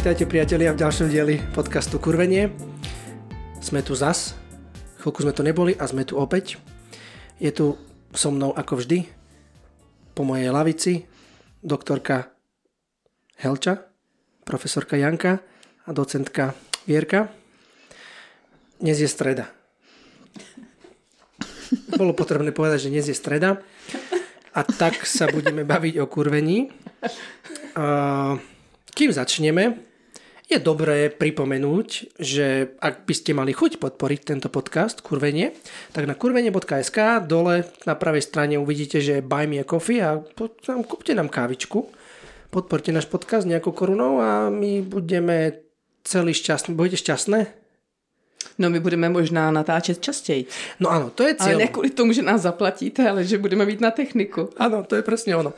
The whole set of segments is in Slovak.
Vítajte priatelia v ďalšom dieli podcastu Kurvenie. Sme tu zas, chvíľku sme tu neboli a sme tu opäť. Je tu so mnou ako vždy, po mojej lavici, doktorka Helča, profesorka Janka a docentka Vierka. Dnes je streda. Bolo potrebné povedať, že dnes je streda a tak sa budeme baviť o kurvení. Uh, kým začneme, je dobré pripomenúť, že ak by ste mali chuť podporiť tento podcast Kurvenie, tak na kurvenie.sk dole na pravej strane uvidíte, že Buy Me a Coffee a kúpte nám kávičku. Podporte náš podcast nejakou korunou a my budeme celý šťastní. Budete šťastné? No my budeme možná natáčet častěji. No ano, to je cieľ. Ale ne kvůli tomu, že nás zaplatíte, ale že budeme mít na techniku. Áno, to je presne ono.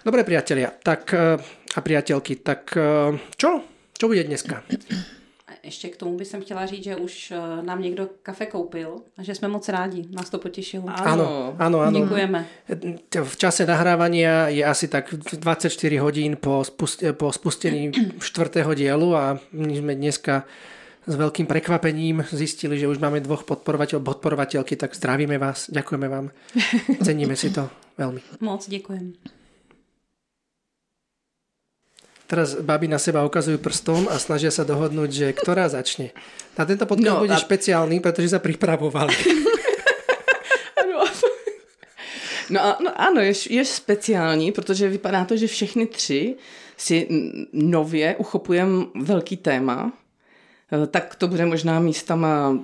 Dobre priatelia, tak eh, a priateľky, tak eh, čo? Čo bude dneska? Ještě k tomu bych chtěla říct, že už eh, nám někdo kafe koupil a že jsme moc rádi. Nás to potěšilo. Áno, áno, áno. Děkujeme. V čase nahrávania je asi tak 24 hodín po, spust- po spustení štvrtého dielu a my sme dneska s veľkým prekvapením zistili, že už máme dvoch podporovateľov, podporovateľky, tak zdravíme vás, ďakujeme vám, ceníme si to veľmi. Moc děkujeme. Teraz baby na seba ukazujú prstom a snažia sa dohodnúť, že ktorá začne. Na tento podcast No, bude a- špeciálny, pretože sa pripravovali. No, a- no ano, je, je speciální, protože vypadá to, že všechny tři si nově uchopujeme velký téma. Eh, Tak to bude možná místama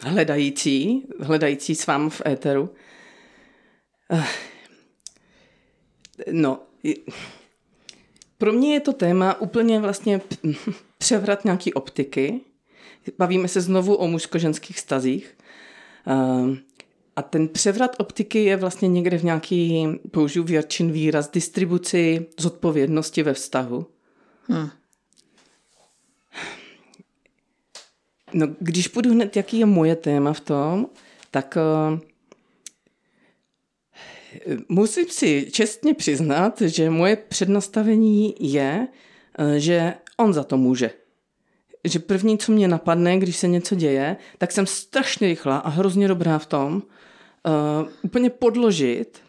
hledající, hledající s vám v éteru. Eh, No, pro mě je to téma úplně vlastně převrat nějaký optiky. Bavíme se znovu o mužsko-ženských stazích. Ehm, A ten převrat optiky je vlastně někde v nějaký, použiju věrčin výraz, distribuci zodpovědnosti ve vztahu. Hm. No, když půjdu hned, jaký je moje téma v tom, tak eh, musím si čestně přiznat, že moje přednastavení je, eh, že on za to může. Že první, co mě napadne, když se něco děje, tak jsem strašně rychlá a hrozně dobrá v tom uh, úplně podložit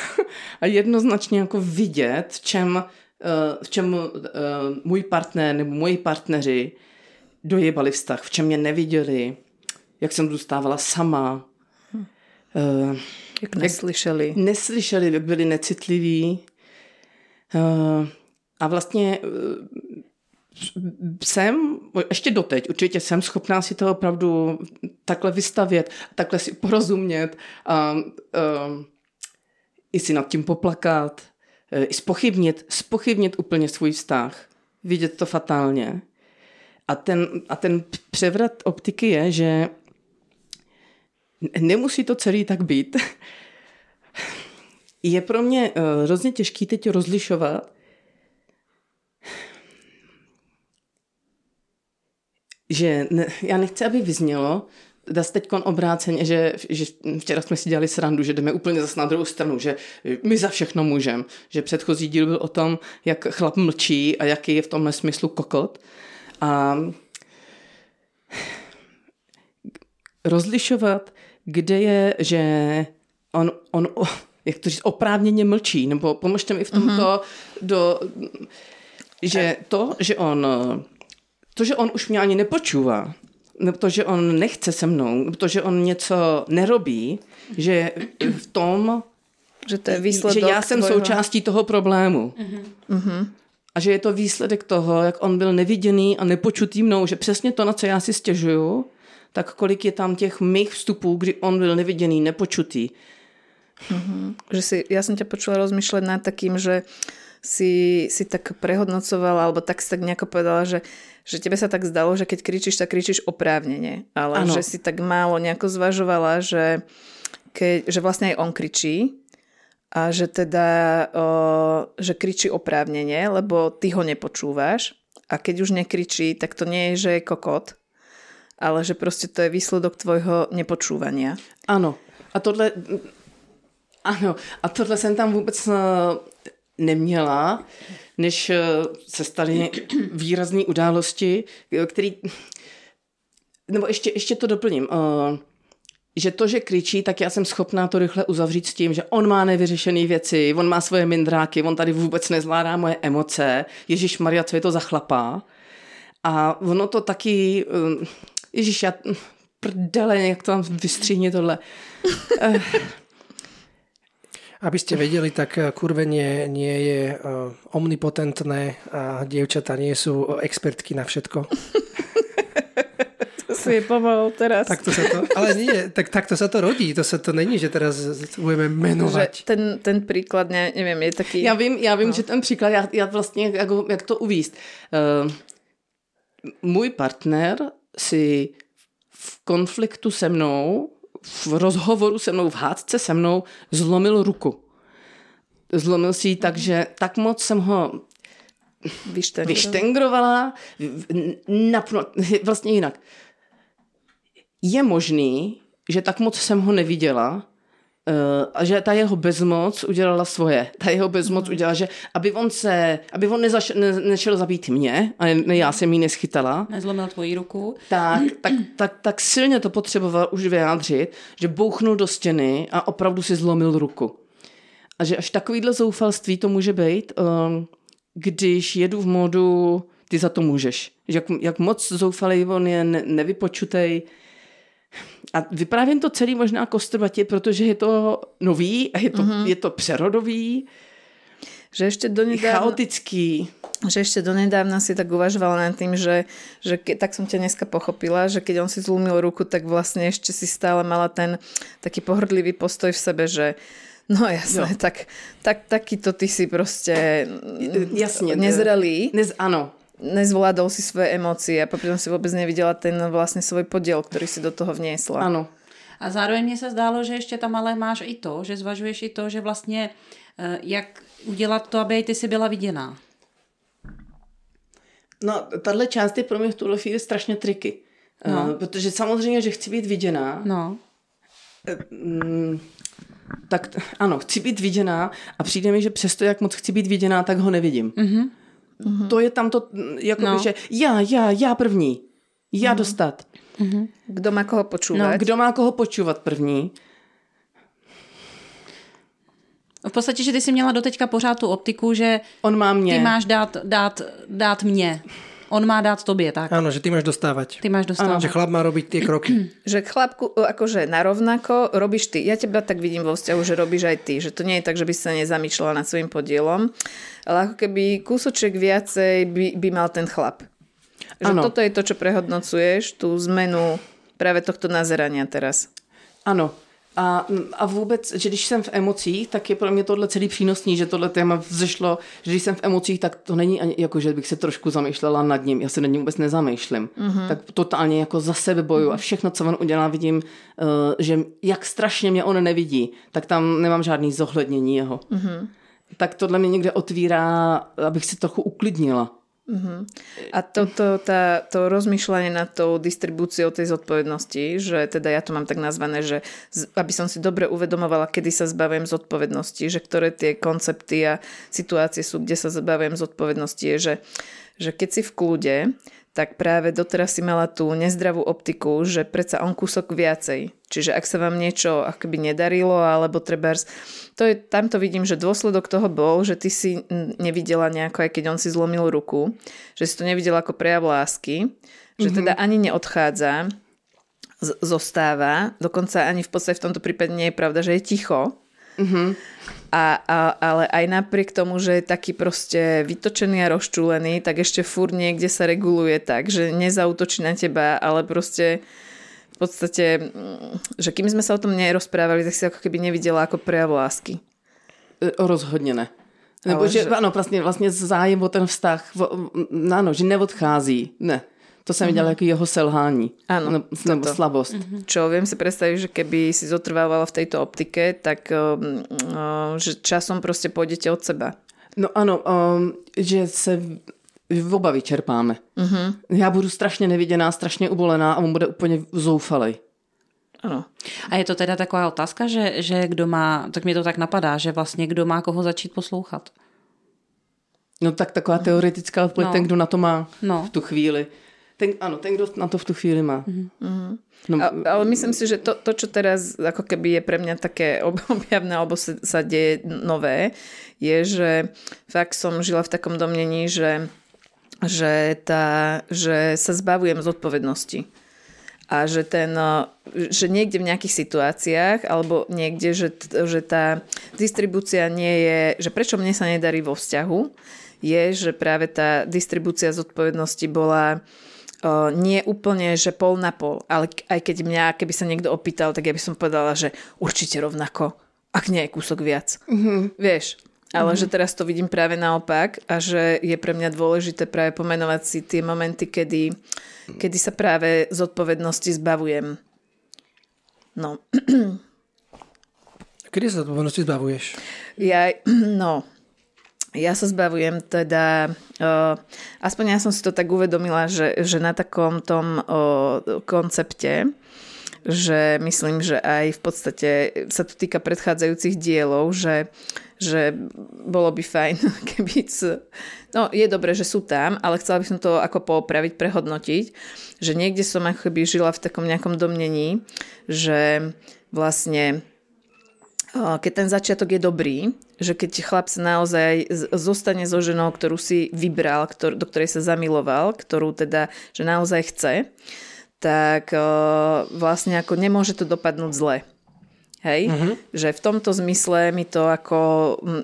a jednoznačně jako vidět, v čem, uh, v čem uh, můj partner nebo moji partneři dojebali vztah, v čem mě neviděli, jak jsem zůstávala sama. Uh, Jak neslyšeli. neslyšeli, jak byli necitliví. Uh, a vlastně uh, jsem, ještě doteď, určitě jsem schopná si to opravdu takhle vystavět, takhle si porozumět a uh, i si nad tím poplakat, uh, i spochybnit, spochybnit úplně svůj vztah, vidět to fatálně. A ten, a ten převrat optiky je, že nemusí to celý tak být. Je pro mě uh, hrozně těžký teď rozlišovat, že ne, já nechci, aby vyznělo, zase teď obráceně, že, že včera jsme si dělali srandu, že jdeme úplně zase na druhou stranu, že my za všechno můžeme. Že předchozí díl byl o tom, jak chlap mlčí a jaký je v tomhle smyslu kokot. A rozlišovat, kde je, že on, on jak to říct, oprávněně mlčí, nebo pomožte mi v tomto mm-hmm. do, že to, že on to, že on už mě ani nepočúva, nebo to, že on nechce se mnou, nebo to, že on něco nerobí, že v tom, Že to je výsledok že já jsem tvojho... součástí toho problému. Mhm. A že je to výsledek toho, jak on byl neviděný a nepočutý mnou, že přesně to, na co já si stěžuju, tak kolik je tam těch mých vstupů, kdy on byl neviděný, nepočutý. Že si, ja som ťa počula rozmýšľať nad takým, že si, si tak prehodnocovala, alebo tak si tak nejako povedala, že, že tebe sa tak zdalo, že keď kričíš, tak kričíš oprávnene. Ale Áno. že si tak málo nejako zvažovala, že, keď, že vlastne aj on kričí a že teda, o, že kričí oprávnene, lebo ty ho nepočúvaš a keď už nekričí, tak to nie je, že je kokot, ale že proste to je výsledok tvojho nepočúvania. Ano. A tohle, ano, a tohle jsem tam vůbec eh, neměla. než eh, se staly výrazné události, eh, který... Nebo ještě, ještě to doplním. Že to, že kričí, tak já jsem schopná to rychle uzavřít s tím, že on má nevyřešené věci, on má svoje mindráky, on tady vůbec nezvládá moje emoce. Ježíš Maria, co je to za chlapa? A ono to taky, Ježíš, já prdele, jak to tam vystříhni tohle. Eh. Aby ste vedeli, tak eh, kurvenie nie je uh, omnipotentné a dievčatá nie sú expertky na všetko. to si je pomohol teraz. Takto sa to, ale nie, tak takto sa to rodí. To sa to není, že teraz budeme menovať. Že ten, ten príklad, ne, neviem, je taký... Já vím, já vím, no. že ten příklad, já, já vlastně, jak, jak to uvíst. Uh, můj partner si v konfliktu se mnou, v rozhovoru se mnou, v hádce se mnou zlomil ruku. Zlomil si ji tak, že tak moc jsem ho vyštengrovala, vlastně jinak. Je možný, že tak moc jsem ho neviděla, a že ta jeho bezmoc udělala svoje. Ta jeho bezmoc mm. udělala, že aby on se, aby on nezaš, ne, nešel zabít mě, a ne, já jsem jí neschytala. Nezlomil tvoji ruku. Tak, tak, tak, tak silně to potřeboval už vyjádřit, že bouchnul do stěny a opravdu si zlomil ruku. A že až takovýhle zoufalství to může být, uh, když jedu v modu ty za to můžeš. Že jak, jak moc zoufalý on je, ne, nevypočutej, a vyprávím to celý možná kostrbatě, protože je to nový a je to, mm-hmm. je to přerodový. Že ešte donedávna, chaotický. Že ešte donedávna si tak uvažovala nad tým, že, že ke, tak som ťa dneska pochopila, že keď on si zlúmil ruku, tak vlastne ešte si stále mala ten taký pohrdlivý postoj v sebe, že No jasné, tak, tak takýto ty si proste Jasne, nezrelý. Nez, áno, nezvládol si svoje emócie a potom si vôbec nevidela ten vlastne svoj podiel, ktorý si do toho vniesla. Ano. A zároveň mně se zdálo, že ještě tam ale máš i to, že zvažuješ i to, že vlastně eh, jak udělat to, aby ty si byla viděná. No, tahle část je pro mě v tuhle chvíli strašně triky. Eh, no. Protože samozřejmě, že chci být viděná. No. Mm, tak ano, chci být viděná a přijde mi, že přesto, jak moc chci být viděná, tak ho nevidím. Mm-hmm. Mm-hmm. To je tam to, jako no. že já, já, já první. Já mm-hmm. dostat. Mm-hmm. Kdo má koho počúvať? No, kdo má koho počúvat první. V podstatě, že ty jsi měla doteďka pořád tu optiku, že On má mě. ty máš dát, dát, dát mě. On má dát tobě, tak. Áno, že ty máš dostávať. Ty máš dostávať. Že chlap má robiť tie kroky. že chlapku, akože narovnako robíš ty. Ja teba tak vidím vo vzťahu, že robíš aj ty. Že to nie je tak, že by sa nezamýšľala nad svojim podielom. Ale ako keby kúsoček viacej by, by mal ten chlap. Že ano. toto je to, čo prehodnocuješ, tú zmenu práve tohto nazerania teraz. Ano, a, a vůbec, že když jsem v emocích, tak je pro mě tohle celý přínosný, že tohle téma vzešlo, že když jsem v emocích, tak to není ani jako, že bych se trošku zamýšlela nad ním, já se nad ním vůbec nezamýšlím. Mm-hmm. Tak totálně jako za sebe boju a všechno, co on udělá, vidím, uh, že jak strašně mě on nevidí, tak tam nemám žádný zohlednění jeho. Mm-hmm. Tak tohle mě někde otvírá, abych si trochu uklidnila. Uh-huh. A toto, tá, to rozmýšľanie nad tou distribúciou tej zodpovednosti, že teda ja to mám tak nazvané, že aby som si dobre uvedomovala, kedy sa zbavujem zodpovednosti, že ktoré tie koncepty a situácie sú, kde sa zbavujem zodpovednosti, je, že, že keď si v kľude, tak práve doteraz si mala tú nezdravú optiku, že predsa on kúsok viacej. Čiže ak sa vám niečo akoby nedarilo, alebo trebárs, to je, tam to vidím, že dôsledok toho bol, že ty si nevidela nejako, aj keď on si zlomil ruku, že si to nevidela ako prejav lásky, že mm-hmm. teda ani neodchádza, z- zostáva, dokonca ani v podstate v tomto prípade nie je pravda, že je ticho, Mm-hmm. A, a, ale aj napriek tomu, že je taký proste vytočený a rozčúlený, tak ešte fur niekde sa reguluje tak, že nezautočí na teba, ale proste v podstate, mm, že kým sme sa o tom nerozprávali, tak si ako keby nevidela ako prejav lásky. E, rozhodně ne. Nebo že, že, ano, vlastně, vlastně zájem o ten vztah, ano, že neodchází, ne. To sa mi mm-hmm. jako jeho selhání. Áno. No, nebo toto. slabost. Mm-hmm. Čo viem si predstaviť, že keby si zotrvávala v tejto optike, tak um, uh, že časom proste pôjdete od seba. No ano, um, že se v oba vyčerpáme. Mm-hmm. Já budu strašně neviděná, strašně ubolená a on bude úplně zoufalej. Ano. A je to teda taková otázka, že, že kdo má, tak mě to tak napadá, že vlastně kdo má koho začít poslouchat? No tak taková teoretická odpověď, No. ten, kdo na to má No. v tu chvíli. Ten, ano, ten, kdo na to v tu chvíli má. No, A, ale myslím si, že to, to, čo teraz ako keby je pre mňa také ob- objavné alebo sa, sa deje nové, je, že fakt som žila v takom domnení, že, že, tá, že sa zbavujem zodpovednosti. A že, ten, že niekde v nejakých situáciách alebo niekde, že, že tá distribúcia nie je, že prečo mne sa nedarí vo vzťahu, je, že práve tá distribúcia zodpovednosti bola nie úplne, že pol na pol, ale aj keď mňa, keby sa niekto opýtal, tak ja by som povedala, že určite rovnako, ak nie je kúsok viac. Mm-hmm. Vieš, ale mm-hmm. že teraz to vidím práve naopak a že je pre mňa dôležité práve pomenovať si tie momenty, kedy, kedy sa práve zodpovednosti zbavujem. No, Kedy sa zodpovednosti zbavuješ? Ja, no, ja sa zbavujem teda, uh, aspoň ja som si to tak uvedomila, že, že na takom tom uh, koncepte, že myslím, že aj v podstate sa to týka predchádzajúcich dielov, že, že bolo by fajn, keby... c- No, je dobré, že sú tam, ale chcela by som to ako poopraviť, prehodnotiť, že niekde som ako keby žila v takom nejakom domnení, že vlastne keď ten začiatok je dobrý, že keď chlap sa naozaj zostane so ženou, ktorú si vybral, ktor- do ktorej sa zamiloval, ktorú teda, že naozaj chce, tak o, vlastne ako nemôže to dopadnúť zle. Hej? Uh-huh. Že v tomto zmysle mi to ako...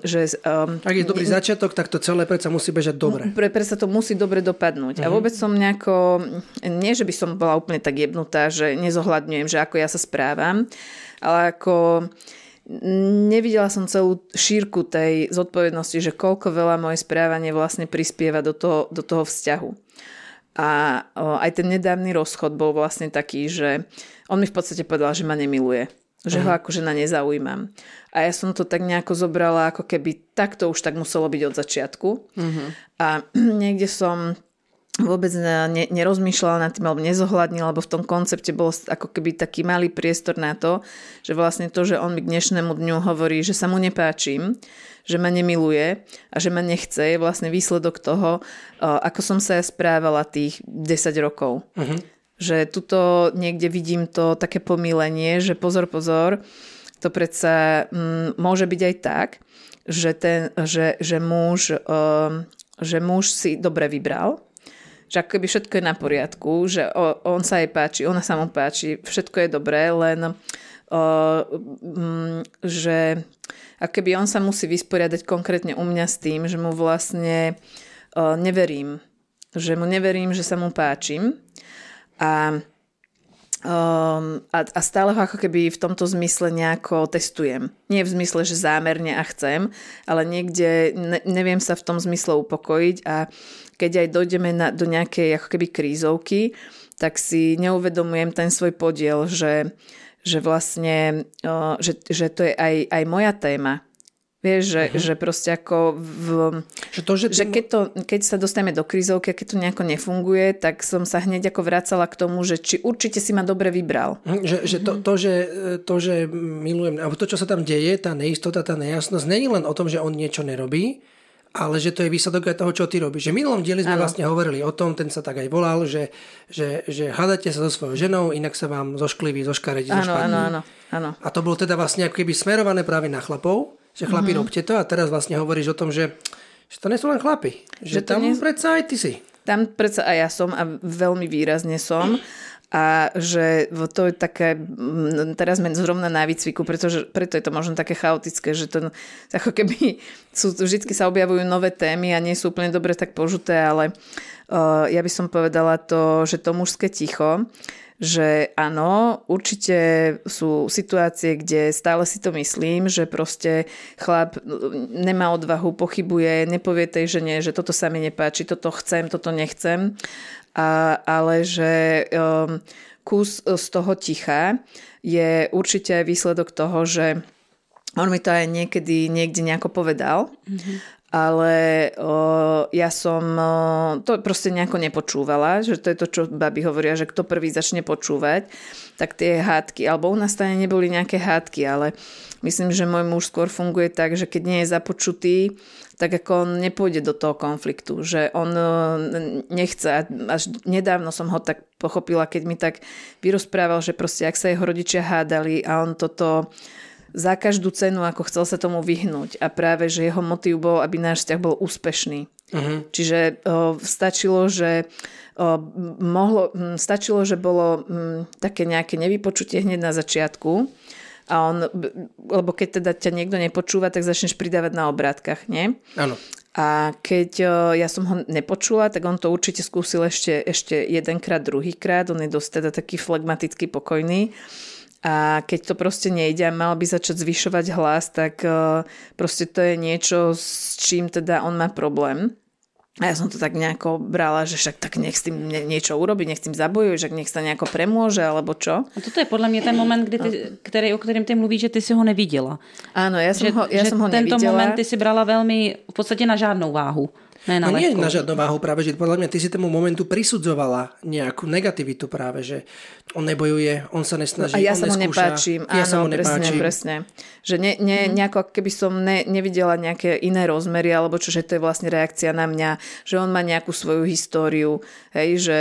Že, um, Ak je dobrý začiatok, tak to celé predsa musí bežať dobre. pre, pre sa to musí dobre dopadnúť. Uh-huh. A vôbec som nejako, nie že by som bola úplne tak jebnutá, že nezohľadňujem, že ako ja sa správam, ale ako nevidela som celú šírku tej zodpovednosti, že koľko veľa moje správanie vlastne prispieva do toho, do toho vzťahu. A o, aj ten nedávny rozchod bol vlastne taký, že on mi v podstate povedal, že ma nemiluje. Že ho ako žena nezaujímam. A ja som to tak nejako zobrala, ako keby takto už tak muselo byť od začiatku. A niekde som vôbec ne, nerozmýšľala nad tým, alebo nezohľadnila, lebo v tom koncepte bol ako keby taký malý priestor na to, že vlastne to, že on mi k dnešnému dňu hovorí, že sa mu nepáčim, že ma nemiluje a že ma nechce, je vlastne výsledok toho, ako som sa ja správala tých 10 rokov. Uh-huh. Že tuto niekde vidím to také pomílenie, že pozor, pozor, to predsa mm, môže byť aj tak, že, ten, že, že, muž, um, že muž si dobre vybral, že ako keby všetko je na poriadku, že on sa jej páči, ona sa mu páči, všetko je dobré, len o, m, že ako keby on sa musí vysporiadať konkrétne u mňa s tým, že mu vlastne neverím. Že mu neverím, že sa mu páčim. A Um, a, a stále ho ako keby v tomto zmysle nejako testujem. Nie v zmysle, že zámerne a chcem, ale niekde ne, neviem sa v tom zmysle upokojiť a keď aj dojdeme na, do nejakej ako keby krízovky, tak si neuvedomujem ten svoj podiel, že, že vlastne, že, že to je aj, aj moja téma. Vieš, že, uh-huh. že proste ako v, Že to, že, že keď, to, keď sa dostaneme do krízovky a keď to nejako nefunguje, tak som sa hneď ako vracala k tomu, že či určite si ma dobre vybral. Hm, Že, že to, to, že, to, že milujem, alebo to, čo sa tam deje, tá neistota, tá nejasnosť, není len o tom, že on niečo nerobí, ale že to je výsledok aj toho, čo ty robíš. Že v minulom dieli sme ano. vlastne hovorili o tom, ten sa tak aj volal, že, že, že hádate sa so svojou ženou, inak sa vám zoškliví, zoškaredí, Áno, zošpadní. áno, áno, áno. A to bolo teda vlastne ako keby smerované práve na chlapov, že chlapi, mm-hmm. robte to a teraz vlastne hovoríš o tom, že, že to nie sú len chlapi. Že, Že tam nie- predsa aj ty si. Tam predsa aj ja som a veľmi výrazne som. A že to je také, mm, teraz sme zrovna na výcviku, pretože, preto je to možno také chaotické, že to ako keby sú, vždy sa objavujú nové témy a nie sú úplne dobre tak požuté, ale uh, ja by som povedala to, že to mužské ticho, že áno, určite sú situácie, kde stále si to myslím, že proste chlap nemá odvahu, pochybuje, nepovie tej žene, že toto sa mi nepáči, toto chcem, toto nechcem, a, ale že um, kus z toho ticha je určite výsledok toho, že on mi to aj niekedy niekde nejako povedal mm-hmm. ale o, ja som o, to proste nejako nepočúvala, že to je to, čo babi hovoria, že kto prvý začne počúvať, tak tie hádky, alebo u nás tam neboli nejaké hádky, ale myslím, že môj muž skôr funguje tak, že keď nie je započutý, tak ako on nepôjde do toho konfliktu, že on o, nechce. Až nedávno som ho tak pochopila, keď mi tak vyrozprával, že proste ak sa jeho rodičia hádali a on toto za každú cenu, ako chcel sa tomu vyhnúť. A práve, že jeho motív bol, aby náš vzťah bol úspešný. Uh-huh. Čiže o, stačilo, že o, mohlo, m, stačilo, že bolo m, také nejaké nevypočutie hneď na začiatku a on, lebo keď teda ťa niekto nepočúva, tak začneš pridávať na obrátkach, nie? Áno. A keď o, ja som ho nepočula, tak on to určite skúsil ešte, ešte jedenkrát, druhýkrát. On je dosť teda taký flegmatický, pokojný. A keď to proste nejde a mal by začať zvyšovať hlas, tak uh, proste to je niečo, s čím teda on má problém. A ja som to tak nejako brala, že však tak nech s tým niečo urobi, nech s tým zabojuje, že nech sa nejako premôže, alebo čo. A toto je podľa mňa ten moment, kdy ty, který, o kterém ty mluvíš, že ty si ho neviděla. Áno, ja som že, ho, ja že som ho tento nevidela. moment ty si brala veľmi v podstate na žádnou váhu. Ne na No nie na žiadnu váhu práve, že podľa mňa ty si tomu momentu prisudzovala nejakú negativitu práve, že on nebojuje, on sa nesnaží, A ja on sa mu neskúša, nepáčim. ja Áno, sa mu presne, nepáčim. presne. Že ne, ne, Mhm. nejako ako keby som ne, nevidela nejaké iné rozmery, alebo čo, že to je vlastne reakcia na mňa, že on má nejakú svoju históriu, hej, že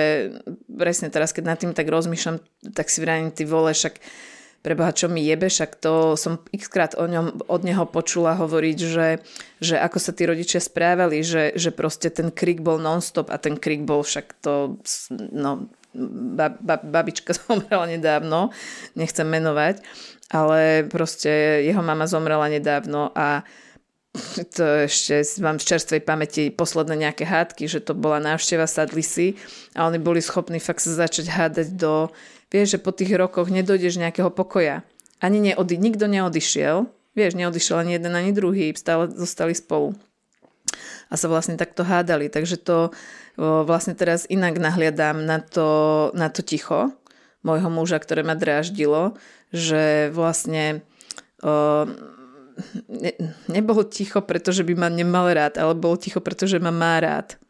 presne teraz, keď nad tým tak rozmýšľam, tak si vrajím, ty vole, však preboha, čo mi jebe, však to som xkrát o ňom, od neho počula hovoriť, že, že ako sa tí rodičia správali, že, že proste ten krik bol non-stop a ten krik bol však to, no, bab, bab, babička zomrela nedávno, nechcem menovať, ale proste jeho mama zomrela nedávno a to ešte mám v čerstvej pamäti posledné nejaké hádky, že to bola návšteva Sadlisy a oni boli schopní fakt sa začať hádať do vieš, že po tých rokoch nedojdeš nejakého pokoja. Ani neody, nikto neodišiel, vieš, neodišiel ani jeden, ani druhý, stále zostali spolu. A sa vlastne takto hádali. Takže to vlastne teraz inak nahliadám na to, na to ticho môjho muža, ktoré ma dráždilo, že vlastne o, ne, nebol ticho, pretože by ma nemal rád, ale bol ticho, pretože ma má rád.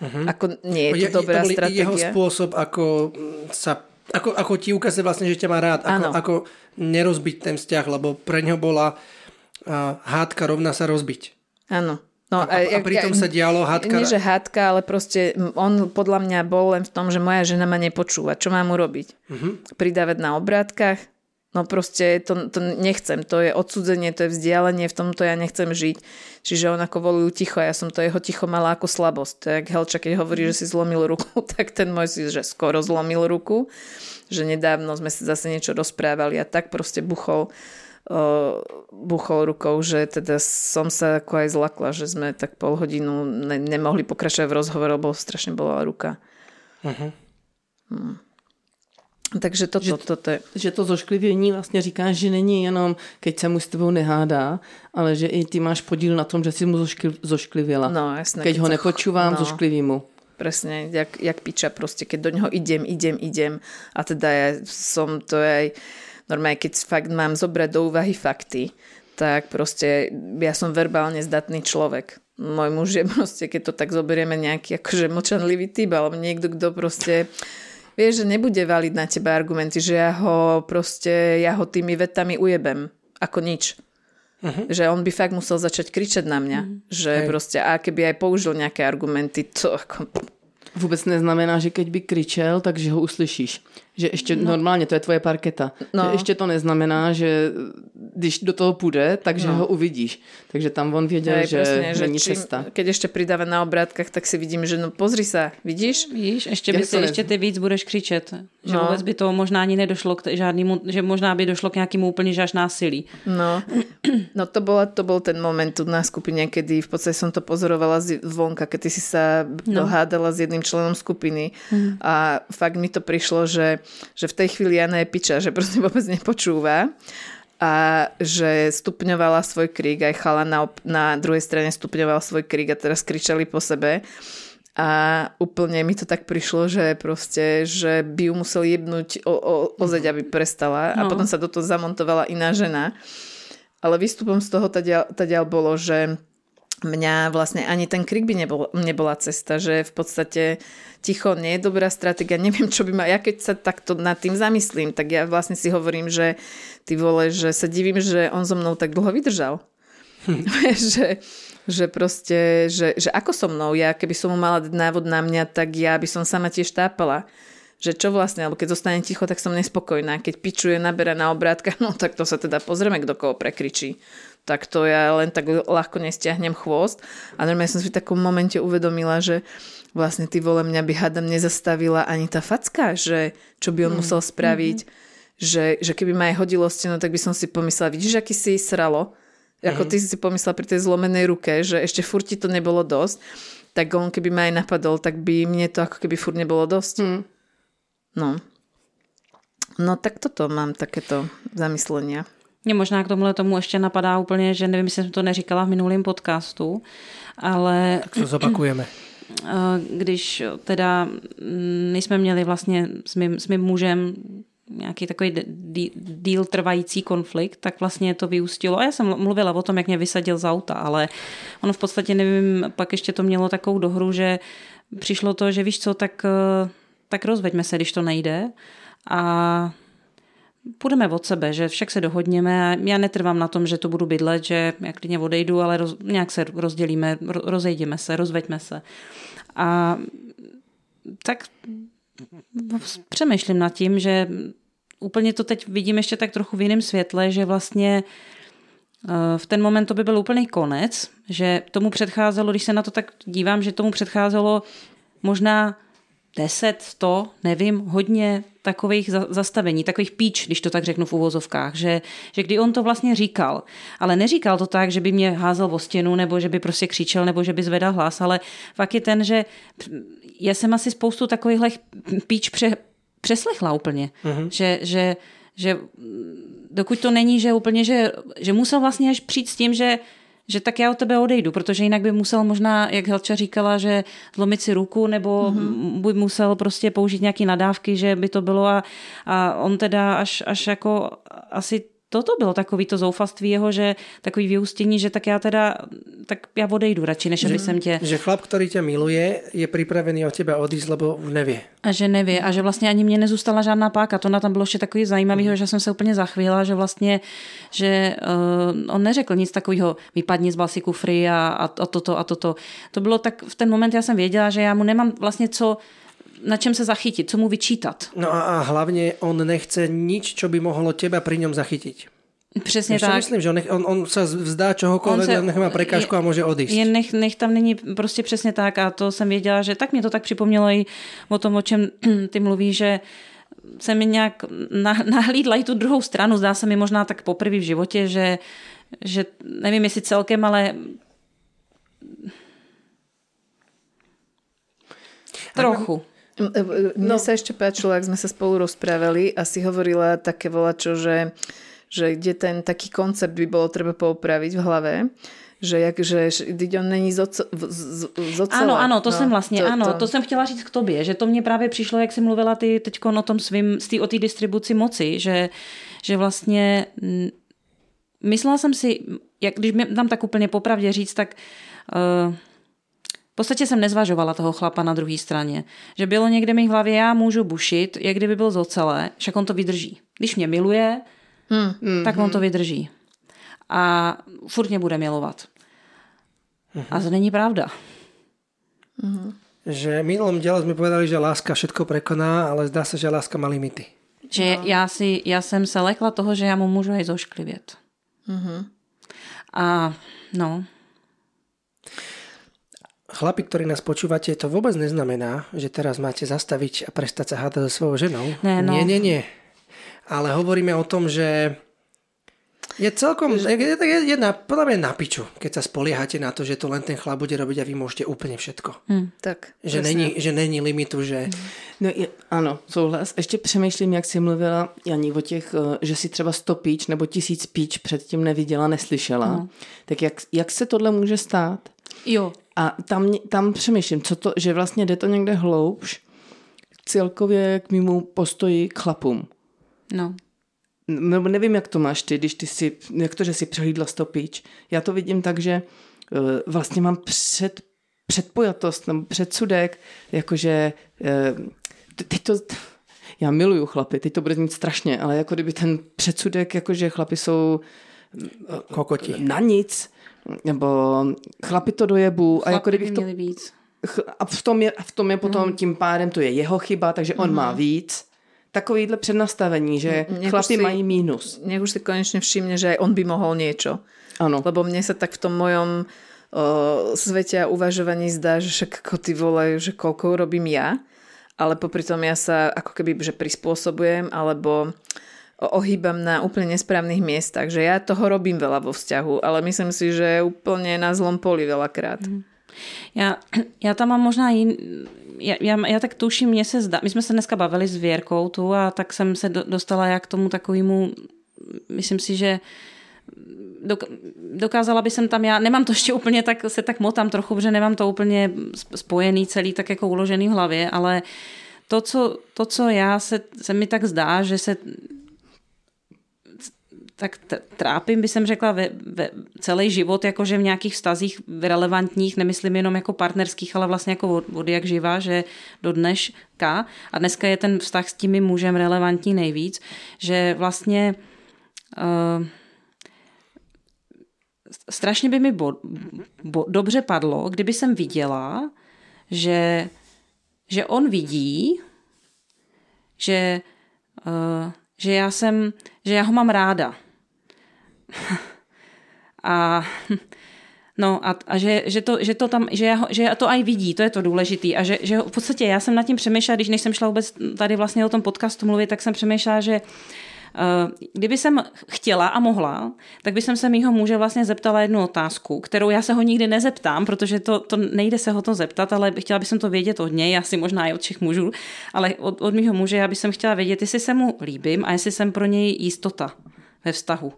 Uh-huh. Ako nie je to dobrá to bol stratégia. jeho spôsob, ako sa ako, ako ti ukazuje vlastne, že ťa má rád, ako, ako nerozbiť ten vzťah, lebo pre ňo bola uh, hádka rovná sa rozbiť. Áno. No, A, a, a pritom sa dialo hádka... Nie, že hádka, ale proste on podľa mňa bol len v tom, že moja žena ma nepočúva. Čo mám urobiť? Uh-huh. Pridávať na obrátkach? No proste to, to nechcem. To je odsudzenie, to je vzdialenie, v tomto ja nechcem žiť. Čiže on ako volil ticho a ja som to jeho ticho mala ako slabosť. To je jak Helča, keď hovorí, že si zlomil ruku, tak ten môj si, že skoro zlomil ruku. Že nedávno sme si zase niečo rozprávali a tak proste buchol uh, buchol rukou, že teda som sa ako aj zlakla, že sme tak pol hodinu ne- nemohli pokračovať v rozhovore, lebo strašne bola ruka. Uh-huh. Hmm. Takže toto, že, toto je. Že to zošklivění vlastně říkáš, že není jenom, keď se mu s tebou nehádá, ale že i ty máš podíl na tom, že si mu zoškli, zošklivěla. No, jasné. keď, ho sa- nepočúvam, no. zošklivím mu. Presne, jak, jak piča proste, keď do neho idem, idem, idem a teda ja som to aj normálne, keď fakt mám zobrať do úvahy fakty, tak proste ja som verbálne zdatný človek. Môj muž je proste, keď to tak zoberieme nejaký akože mlčanlivý typ, alebo niekto, kto proste vieš, že nebude valiť na teba argumenty, že ja ho proste, ja ho tými vetami ujebem. Ako nič. Uh-huh. Že on by fakt musel začať kričať na mňa. Uh-huh. Že Hej. proste, a keby aj použil nejaké argumenty, to ako... Vůbec neznamená, že keď by kričel, takže ho uslyšíš. Že ještě no. normálně, to je tvoje parketa. No. Že ještě to neznamená, že když do toho půjde, takže no. ho uvidíš. Takže tam on věděl, Hej, že, presne, že není cesta. Keď ešte pridáva na obrátkach, tak si vidím, že no pozri sa, vidíš? Víš, ještě, by si, ještě ty víc budeš křičet. Že No. vůbec by to možná ani nedošlo k žádnému, že možná by došlo k nějakému úplně že až násilí. No, no to, bola, to bol ten moment tu na skupine, kedy v podstate som to pozorovala z vonka, keď ty si sa no. dohádala s jedným členom skupiny mm. a fakt mi to prišlo, že, že v tej chvíli Jana je piča, že proste vôbec nepočúva a že stupňovala svoj krík, aj chala na, op- na druhej strane stupňoval svoj krík a teraz kričali po sebe a úplne mi to tak prišlo, že proste, že by ju musel jebnúť o, o, o zeď, aby prestala a No. potom sa do toho zamontovala iná žena. Ale výstupom z toho tadiaľ, tadiaľ bolo, že mňa vlastne ani ten krik by nebol, nebola cesta, že v podstate ticho nie je dobrá stratégia, neviem, čo by ma, ja keď sa takto nad tým zamyslím, tak ja vlastne si hovorím, že ty vole, že sa divím, že on so mnou tak dlho vydržal. Hm. že, že proste, že, že ako so mnou, ja keby som mu mala návod na mňa, tak ja by som sama tiež tápala že čo vlastne, alebo keď zostane ticho, tak som nespokojná. Keď pičuje, nabera na obrátka, no tak to sa teda pozrieme, kto koho prekričí tak to ja len tak ľahko nestiahnem chvost. A normálne som si v takom momente uvedomila, že vlastne ty vole mňa by hadam nezastavila ani tá facka, že čo by on mm. musel spraviť. Mm-hmm. Že, že keby ma aj hodilo stenu, tak by som si pomyslela, vidíš, aký si sralo? Ako mm. ty si si pomyslela pri tej zlomenej ruke, že ešte furt ti to nebolo dosť, tak on keby ma aj napadol, tak by mne to ako keby furt nebolo dosť. Mm. No. No tak toto mám takéto zamyslenia. Mě možná k tomuhle tomu ještě napadá úplně, že nevím, jestli jsem to neříkala v minulém podcastu, ale... Tak to zopakujeme. Eh, když teda mm, my jsme měli vlastně s mým, s mým mužem nějaký takový díl trvající konflikt, tak vlastně to vyústilo. A já jsem mluvila o tom, jak mě vysadil z auta, ale ono v podstatě, nevím, pak ještě to mělo takovou dohru, že přišlo to, že víš co, tak, eh, tak rozveďme se, když to nejde. A půjdeme od sebe, že však se dohodněme a já netrvám na tom, že to budu bydlet, že já klidně odejdu, ale roz, nějak se rozdělíme, rozejdeme se, rozveďme se. A tak přemýšlím nad tím, že úplně to teď vidím ještě tak trochu v jiném světle, že vlastně eh, v ten moment to by byl úplný konec, že tomu předcházelo, když se na to tak dívám, že tomu předcházelo možná 10, 100, nevím, hodně takových zastavení, takových píč, když to tak řeknu v uvozovkách, že, že kdy on to vlastně říkal, ale neříkal to tak, že by mě házel o stěnu, nebo že by prostě křičel, nebo že by zvedal hlas, ale fakt je ten, že já jsem asi spoustu takovýchhle píč pře, přeslechla úplně, uh-huh. že, že, že dokud to není, že úplně, že, že musel vlastně až přijít s tím, že že tak já od tebe odejdu, protože jinak by musel možná, jak Helča říkala, že zlomit si ruku, nebo mm-hmm. by musel prostě použít nějaké nadávky, že by to bylo a, a on teda až, až jako asi toto bylo takový to zoufalství jeho, že takový vyústění, že tak já teda, tak já odejdu radši, než aby jsem tě... Že chlap, který tě miluje, je připravený od tebe odísť, lebo nevě. A že nevě a že vlastně ani mě nezůstala žádná páka. To na tam bylo ještě takový zajímavý, mm. že jsem se úplně zachvíla, že vlastně, že uh, on neřekl nic takového, vypadni z basy kufry a, a, a toto a toto. To bylo tak, v ten moment já jsem věděla, že já mu nemám vlastně co na čem se zachytit, co mu vyčítat. No a, a hlavně on nechce nič, čo by mohlo teba pri ňom zachytiť. Přesně Ještě tak. myslím, že on, nech, on, on se vzdá čohokoľvek, on nech má prekážku je, a může odísť. Je nech, nech tam není prostě přesně tak a to jsem věděla, že tak mě to tak připomnělo i o tom, o čem ty mluví, že se mi nějak nahlídla i tu druhou stranu. Zdá se mi možná tak poprvé v životě, že, že nevím, jestli celkem, ale trochu. Mne no. sa ešte páčilo, ak sme sa spolu rozprávali a si hovorila také volačo, že, že kde ten taký koncept by bolo treba poupraviť v hlave, že, jak, že, on není z, Ano, ano, to no, jsem vlastně, to, ano, to... to jsem chtěla říct k tobě, že to mě právě přišlo, jak jsi mluvila ty teď o tom svým, o té distribuci moci, že, že vlastně myslela jsem si, jak, když mi tam tak úplně popravdě říct, tak uh, v podstatě jsem nezvažovala toho chlapa na druhé straně. Že bylo někde mi v hlavě, já můžu bušit, jak kdyby byl zocelé, však on to vydrží. Když mě miluje, hmm. tak on to vydrží. A furt mě bude milovat. Hmm. A to není pravda. Hmm. Že v minulom diele sme povedali, že láska všetko prekoná, ale zdá se, že láska má limity. Že no. já, si, já jsem se lekla toho, že já mu můžu aj zošklivět. Mm-hmm. A no, Chlapi, ktorí nás počúvate, to vôbec neznamená, že teraz máte zastaviť a prestať sa hádať so svojou ženou. Ne, no. Nie, nie, nie. Ale hovoríme o tom, že je celkom, je, je jedna, podľa mňa na piču, keď sa spoliehate na to, že to len ten chlap bude robiť a vy môžete úplne všetko. Hmm. Tak, že není, že není limitu, že... No je, ano, souhlas. Ještě přemýšlím, jak jsi mluvila, Janí, o těch, eh, že si třeba 100 píč nebo tisíc píč předtím neviděla, neslyšela. No. Tak jak, jak se tohle může stát? Jo. A tam, tam přemýšlím, co to, že vlastně jde to někde hloubš celkově k mimo postoji k chlapům. No. Nebo nevím, jak to máš ty, když ty si, jak to, že si přehlídla stopíč. Já to vidím tak, že eh, vlastně mám před, předpojatost nebo předsudek, jakože eh, teď to, já miluju chlapy, teď to bude znít strašně, ale jako kdyby ten předsudek, jakože chlapy jsou Kokoti. na nic, nebo chlapi to dojebu a jako kdybych to víc. a v tom je, v tom je potom Mhm. tím pádem to je jeho chyba, takže on má víc. Takovýhle přednastavení, že Nech už chlapi si- mají mínus. Nech už si konečne všimne, že aj on by mohol niečo. Ano. Lebo mne sa tak v tom mojom o, svete a uvažovaní zdá, že však ako ty vole, že koľko robím ja, ale popri tom ja sa ako keby že prispôsobujem alebo o- ohýbam na úplne nesprávnych miestach, že ja toho robím veľa vo vzťahu, ale myslím si, že úplne na zlom poli veľakrát. Já, já tam mám možná jin... Já, já, já tak tuším, mně se zdá, my jsme se dneska bavili s Věrkou tu a tak jsem se do, dostala jak k tomu takovému, myslím si, že dok, dokázala by jsem tam, já nemám to ještě úplně tak, se tak motám trochu, protože nemám to úplně spojený celý tak jako uložený v hlavě, ale to, co, to, co já se, se mi tak zdá, že se tak trápím, by jsem řekla, ve, ve celý život, jakože v nějakých vztazích relevantních, nemyslím jenom jako partnerských, ale vlastně jako od, od jak živa, že do dneška, a dneska je ten vztah s tím mužem relevantní nejvíc, že vlastně uh, strašně by mi bo, bo, dobře padlo, kdyby jsem viděla, že, že on vidí, že, uh, že já jsem, že já ho mám ráda. A No a, a že, že, to, že, to tam, že, já, že to aj vidí, to je to důležité. A že, že v podstatě já jsem nad tím přemýšlela, když než jsem šla vůbec tady vlastně o tom podcastu mluvit, tak jsem přemýšlela, že Uh, kdyby jsem chtěla a mohla, tak by jsem se mýho muže vlastně zeptala jednu otázku, kterou já se ho nikdy nezeptám, protože to, to nejde se ho to zeptat, ale chtěla bych to vědět od něj, asi možná i od všech mužů, ale od, od mýho muže já bych chtěla vědět, jestli se mu líbím a jestli jsem pro něj jistota ve vztahu.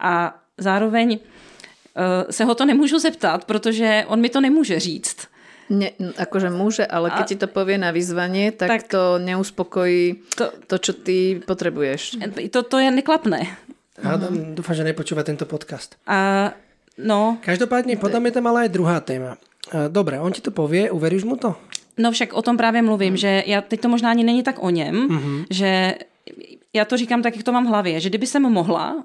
A zároveň uh, se ho to nemůžu zeptat, protože on mi to nemůže říct. Ne, akože muže, ale keď A- ti to povie na vyzvanie, tak, Tak- to neuspokojí To- to, čo ty potrebuješ. To, to je neklapné. Hádam, dúfam, že nepočúva tento podcast. A no, Každopádne, potom je tam ale aj druhá téma. E, Dobre, on ti to povie, uveríš mu to? No však o tom právě mluvím, že já teď to možná ani není tak o něm, mm-hmm. že já to říkám tak, jak to mám v hlavě, že kdyby jsem mohla,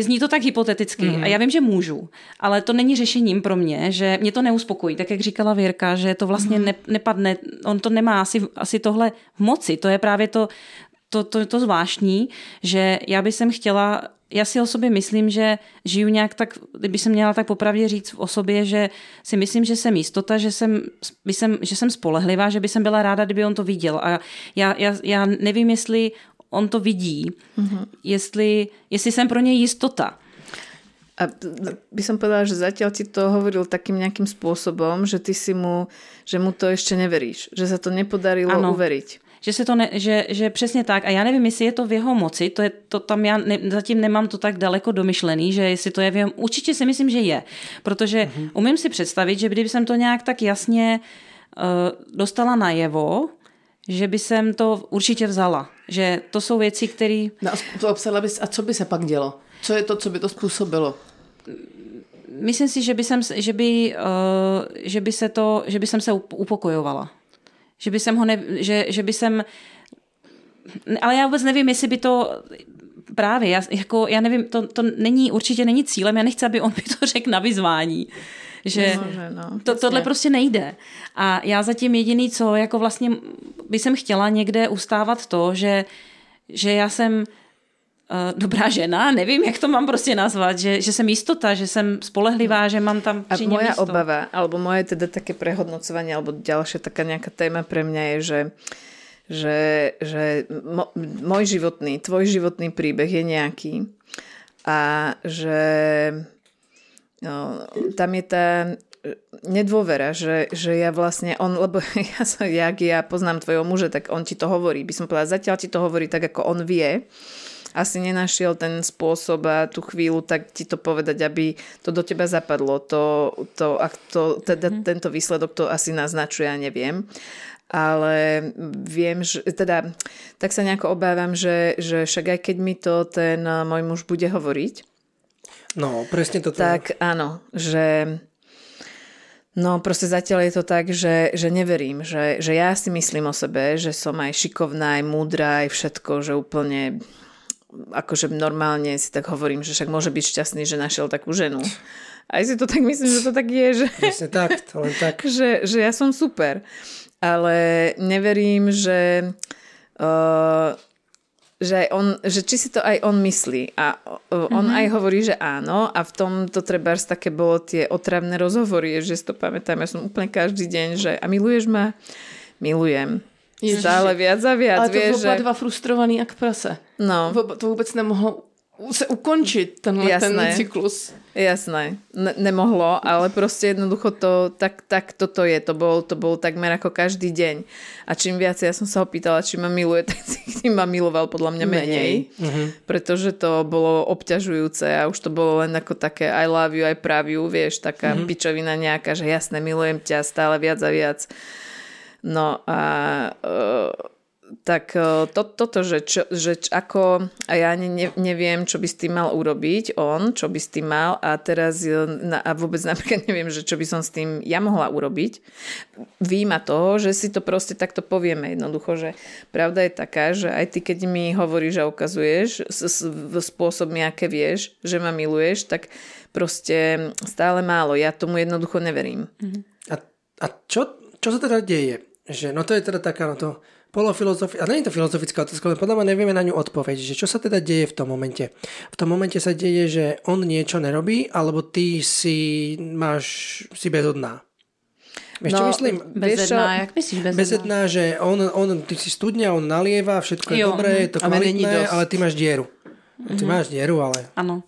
zní to tak hypoteticky mm-hmm. a já vím, že můžu, ale to není řešením pro mě, že mě to neuspokojí, tak jak říkala Věrka, že to vlastně mm-hmm. ne, nepadne, on to nemá asi, asi tohle v moci, to je právě to, to, to, to zvláštní, že já bych sem chtěla, já si o sobě myslím, že žiju nějak tak, kdyby jsem měla tak popravdě říct o sobě, že si myslím, že jsem jistota, že jsem, by jsem, že jsem spolehlivá, že by jsem byla ráda, kdyby on to viděl. A já, já, já nevím, jestli on to vidí, mm-hmm. jestli, jestli jsem pro něj jistota. A by som povedala, že zatiaľ ti to hovoril takým nejakým spôsobom, že ty si mu, že mu to ešte neveríš. Že sa to nepodarilo Ano. uveriť. Že, se to ne, že, že přesně tak. A já nevím, jestli je to v jeho moci, to, je, to tam já ne, zatím nemám to tak daleko domyšlený, že jestli to je v jeho, určitě si myslím, že je. Protože mm-hmm. umím si představit, že kdyby jsem to nějak tak jasně uh, dostala najevo, že by jsem to určitě vzala. Že to jsou věci, které... No a bys, a co by se pak dělo? Co je to, co by to způsobilo? Myslím si, že by, jsem, že by, uh, že by, se to, že by jsem se up- upokojovala. Že by jsem ho ne, že, že by jsem ale já vůbec nevím, jestli by to právě, já, jako, já nevím, to, to není, určitě není cílem, já nechci, aby on mi to řekl na vyzvání. Že No, že no, to, tohle prostě nejde. A já zatím jediný, co jako vlastně by jsem chtěla někde ustávat to, že, že já jsem uh, dobrá žena, nevím, jak to mám prostě nazvat, že, že jsem jistota, že jsem spolehlivá, že mám tam A moja místo. obava, alebo moje teda také prehodnocovanie, alebo ďalšia taká nejaká téma pre mňa je, že že, že môj životný, tvoj životný príbeh je nejaký a že no, tam je tá nedôvera, že, že ja vlastne, on, lebo ja, som, jak ja poznám tvojho muža, tak on ti to hovorí. By som povedala, zatiaľ ti to hovorí tak, ako on vie. Asi nenašiel ten spôsob a tú chvíľu tak ti to povedať, aby to do teba zapadlo. To, to, ak to, teda mm. tento výsledok to asi naznačuje, ja neviem ale viem, že teda tak sa nejako obávam, že, že však aj keď mi to ten môj muž bude hovoriť, No, presne toto. Tak áno, že No proste zatiaľ je to tak, že, že neverím, že, že ja si myslím o sebe, že som aj šikovná, aj múdra, aj všetko, že úplne akože normálne si tak hovorím, že však môže byť šťastný, že našiel takú ženu. Aj si to tak myslím, že to tak je, že, Presne tak, to len tak. že, že ja som super. Ale neverím, že uh, že, on, že či si to aj on myslí. A uh, on mm-hmm. aj hovorí, že áno a v tom to treba také bolo tie otravné rozhovory, že si to pamätám, ja som úplne každý deň, že a miluješ ma? Milujem. Ježiši. Stále viac a viac. Ale to vieš, že... dva frustrovaný jak prase. No. To vůbec nemohlo se ukončit, tenhle ten cyklus. Jasné, ne- nemohlo, ale proste jednoducho to, tak, tak toto je, to bol, to bol takmer ako každý deň. A čím viac ja som sa ho pýtala, či ma miluje, tak tým ma miloval podľa mňa menej, menej. Uh-huh. pretože to bolo obťažujúce a už to bolo len ako také I love you, I prav you, vieš, taká uh-huh. pičovina nejaká, že jasné, milujem ťa stále viac a viac. No a uh, tak e, to, toto, že, čo, že ako, a ja ne, neviem, čo by s tým mal urobiť on, čo by s tým mal a teraz e, a vôbec napríklad neviem, že čo by som s tým ja mohla urobiť. Výjima toho, že si to proste takto povieme jednoducho, že pravda je taká, že aj ty, keď mi hovoríš a ukazuješ v spôsob, aké vieš, že ma miluješ, tak proste stále málo. Ja tomu jednoducho neverím. A, a čo, čo sa teda deje? Že, no to je teda taká, no to polofilozofická, a nie je to filozofická otázka, ale podľa mňa nevieme na ňu odpoveď, že čo sa teda deje v tom momente. V tom momente sa deje, že on niečo nerobí, alebo ty si máš, si bezodná. Vieš, no, čo myslím? Bezedná, jak myslíš bezedná? Bezedná, že on, on, ty si studňa, on nalieva, všetko je jo, dobré, je to kvalitné, ale ty máš dieru. Mm-hmm. Ty máš dieru, ale... Áno.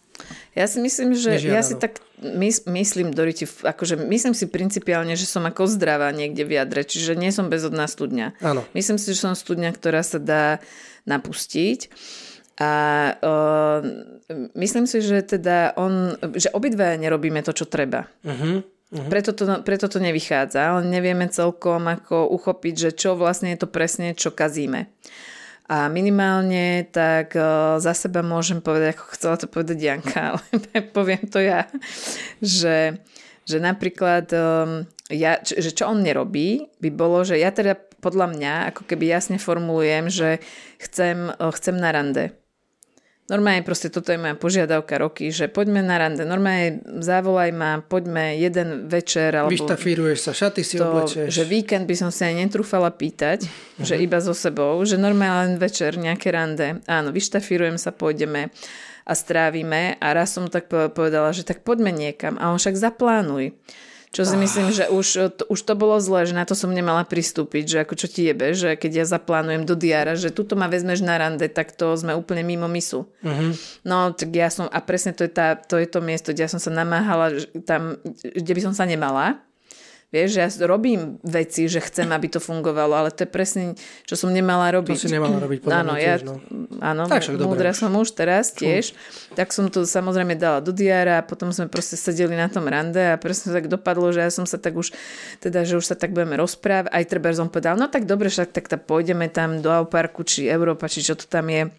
Ja si myslím, že Nežiadanou. ja si tak mys, myslím, Doriti, akože myslím si principiálne, že som ako zdravá niekde v jadre, čiže nie som bezodná studňa. Áno. Myslím si, že som studňa, ktorá sa dá napustiť. A uh, myslím si, že teda on, že obidve nerobíme to, čo treba. Uh-huh. Uh-huh. Preto, to, preto to nevychádza, ale nevieme celkom ako uchopiť, že čo vlastne je to presne, čo kazíme. A minimálne tak za seba môžem povedať, ako chcela to povedať Janka, ale poviem to ja, že, že napríklad ja, že čo on nerobí, by bolo, že ja teda podľa mňa ako keby jasne formulujem, že chcem, chcem na rande. Normálne proste toto je moja požiadavka roky, že poďme na rande. Normálne zavolaj ma, poďme jeden večer. Alebo Vyštafíruješ sa, šaty si to, oblečieš. Že víkend by som sa aj netrúfala pýtať, uh-huh. že iba so sebou, že normálne večer nejaké rande. Áno, vyštafírujem sa, pôjdeme a strávime. A raz som tak povedala, že tak poďme niekam. A on však zaplánuj. Čo si myslím, že už to, už to bolo zle, že na to som nemala pristúpiť, že ako čo ti jebe, že keď ja zaplánujem do diára, že tuto ma vezmeš na rande, tak to sme úplne mimo misu. Uh-huh. No, tak ja som, a presne to je, tá, to je to miesto, kde ja som sa namáhala tam, kde by som sa nemala. Vieš, že ja robím veci, že chcem, aby to fungovalo, ale to je presne, čo som nemala robiť. To si nemala robiť, podľa áno, ja, no. Áno, tak, múdra som už teraz tiež. Fú. Tak som to samozrejme dala do diára a potom sme proste sedeli na tom rande a presne tak dopadlo, že ja som sa tak už, teda, že už sa tak budeme rozprávať. Aj treba som povedal, no tak dobre, však tak, tak pôjdeme tam do Auparku, či Európa, či čo to tam je.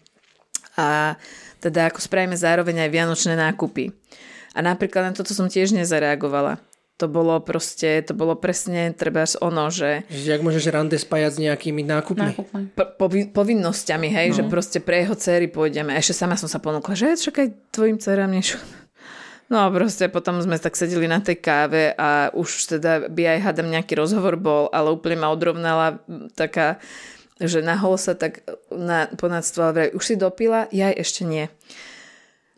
A teda ako spravíme zároveň aj vianočné nákupy. A napríklad na toto som tiež nezareagovala to bolo proste, to bolo presne treba ono, že... Že ak môžeš rande spájať s nejakými nákupmi. nákupmi. Po, povinnosťami, hej, no. že proste pre jeho céry pôjdeme. Ešte sama som sa ponúkla, že čakaj tvojim dcerám niečo. No a proste potom sme tak sedeli na tej káve a už teda by aj hádam nejaký rozhovor bol, ale úplne ma odrovnala taká, že nahol sa tak na, ponadstvala, už si dopila? Ja ešte nie.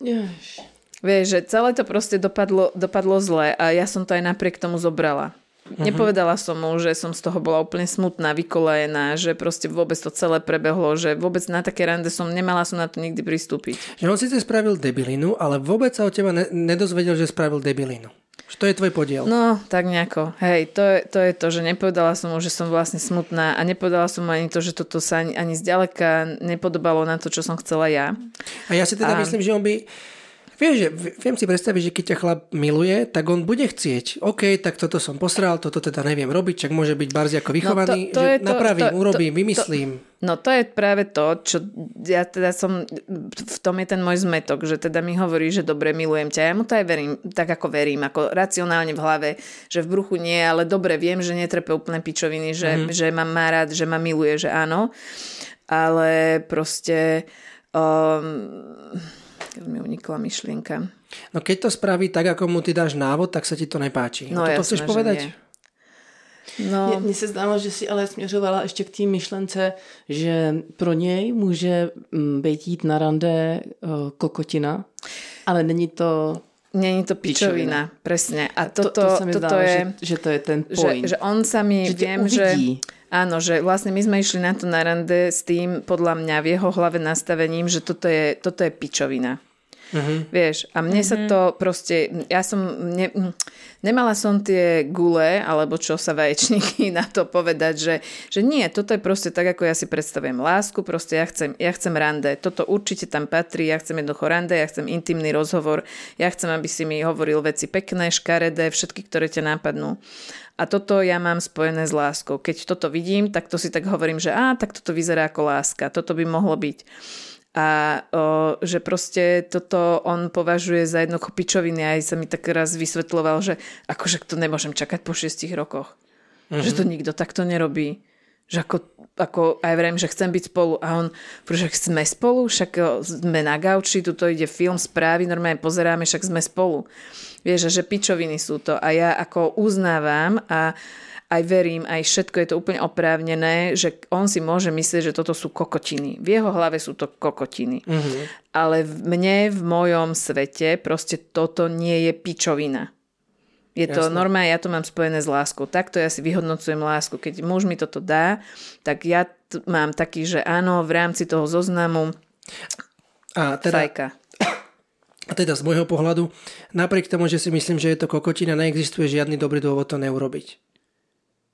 Jež. Vieš, že celé to proste dopadlo, dopadlo zle a ja som to aj napriek tomu zobrala. Uh-huh. Nepovedala som mu, že som z toho bola úplne smutná, vykolajená, že proste vôbec to celé prebehlo, že vôbec na také rande som nemala som na to nikdy pristúpiť. Že on síce spravil debilinu, ale vôbec sa od teba ne- nedozvedel, že spravil debilinu. To je tvoj podiel. No, tak nejako. Hej, to je, to je to, že nepovedala som mu, že som vlastne smutná a nepovedala som mu ani to, že toto sa ani, ani zďaleka nepodobalo na to, čo som chcela ja. A ja si teda a... myslím, že on by Vieš, že, viem si predstaviť, že keď ťa chlap miluje, tak on bude chcieť. OK, tak toto som posral, toto teda neviem robiť, čak môže byť barzi ako vychovaný, No to- to že to- napravím, to- urobím, to- vymyslím. No to je práve to, čo ja teda som, v tom je ten môj zmetok, že teda mi hovorí, že dobre, milujem ťa. Ja mu to aj verím, tak ako verím, ako racionálne v hlave, že v bruchu nie, ale dobre, viem, že netrepe úplne pičoviny, že, mm-hmm. že ma má rád, že ma miluje, že áno. Ale proste... Um, mi unikla myšlienka. No keď to spraví tak, ako mu ty dáš návod, tak sa ti to nepáči. No toto jasné, chceš že povedať? nie. No, Mně, se zdálo, že si ale směřovala ještě k té myšlence, že pro něj může mm, být jít na rande uh, kokotina, ale není to... není to pičovina, Pičovina. presne. A to, toto, to se mi toto zdá, je... že, že to je ten že, point. že on sa mi, Že viem, že... uvidí. Áno, že vlastne my sme išli na to na rande s tým, podľa mňa, v jeho hlave nastavením, že toto je, toto je pičovina. Mhm. Vieš, a mne sa to proste, ja som, ne, nemala som tie gule, alebo čo sa vaječníky na to povedať, že, že nie, toto je proste tak, ako ja si predstavujem lásku, proste ja chcem, ja chcem rande, toto určite tam patrí, ja chcem jednoducho rande, ja chcem intimný rozhovor, ja chcem, aby si mi hovoril veci pekné, škaredé, všetky, ktoré ťa nápadnú. A toto ja mám spojené s láskou. Keď toto vidím, tak to si tak hovorím, že á, tak toto vyzerá ako láska, toto by mohlo byť. A o, že proste toto on považuje za jedno pičoviny. Aj sa mi tak raz vysvetloval, že akože to nemôžem čakať po šiestich rokoch. Mm-hmm. Že to nikto takto nerobí. Že ako, ako aj vrem, že chcem byť spolu. A on, že sme spolu, však sme na gauči, tuto ide film, správy, normálne pozeráme, však sme spolu. Vieš, že pičoviny sú to. A ja ako uznávam a aj verím, aj všetko je to úplne oprávnené, že on si môže myslieť, že toto sú kokotiny. V jeho hlave sú to kokotiny. Mm-hmm. Ale mne, v mojom svete, proste toto nie je pičovina. Je to Jasné. normálne, ja to mám spojené s láskou. Takto ja si vyhodnocujem lásku. Keď muž mi toto dá, tak ja t- mám taký, že áno, v rámci toho zoznamu A teda, fajka. a teda z môjho pohľadu, napriek tomu, že si myslím, že je to kokotina, neexistuje žiadny dobrý dôvod to neurobiť.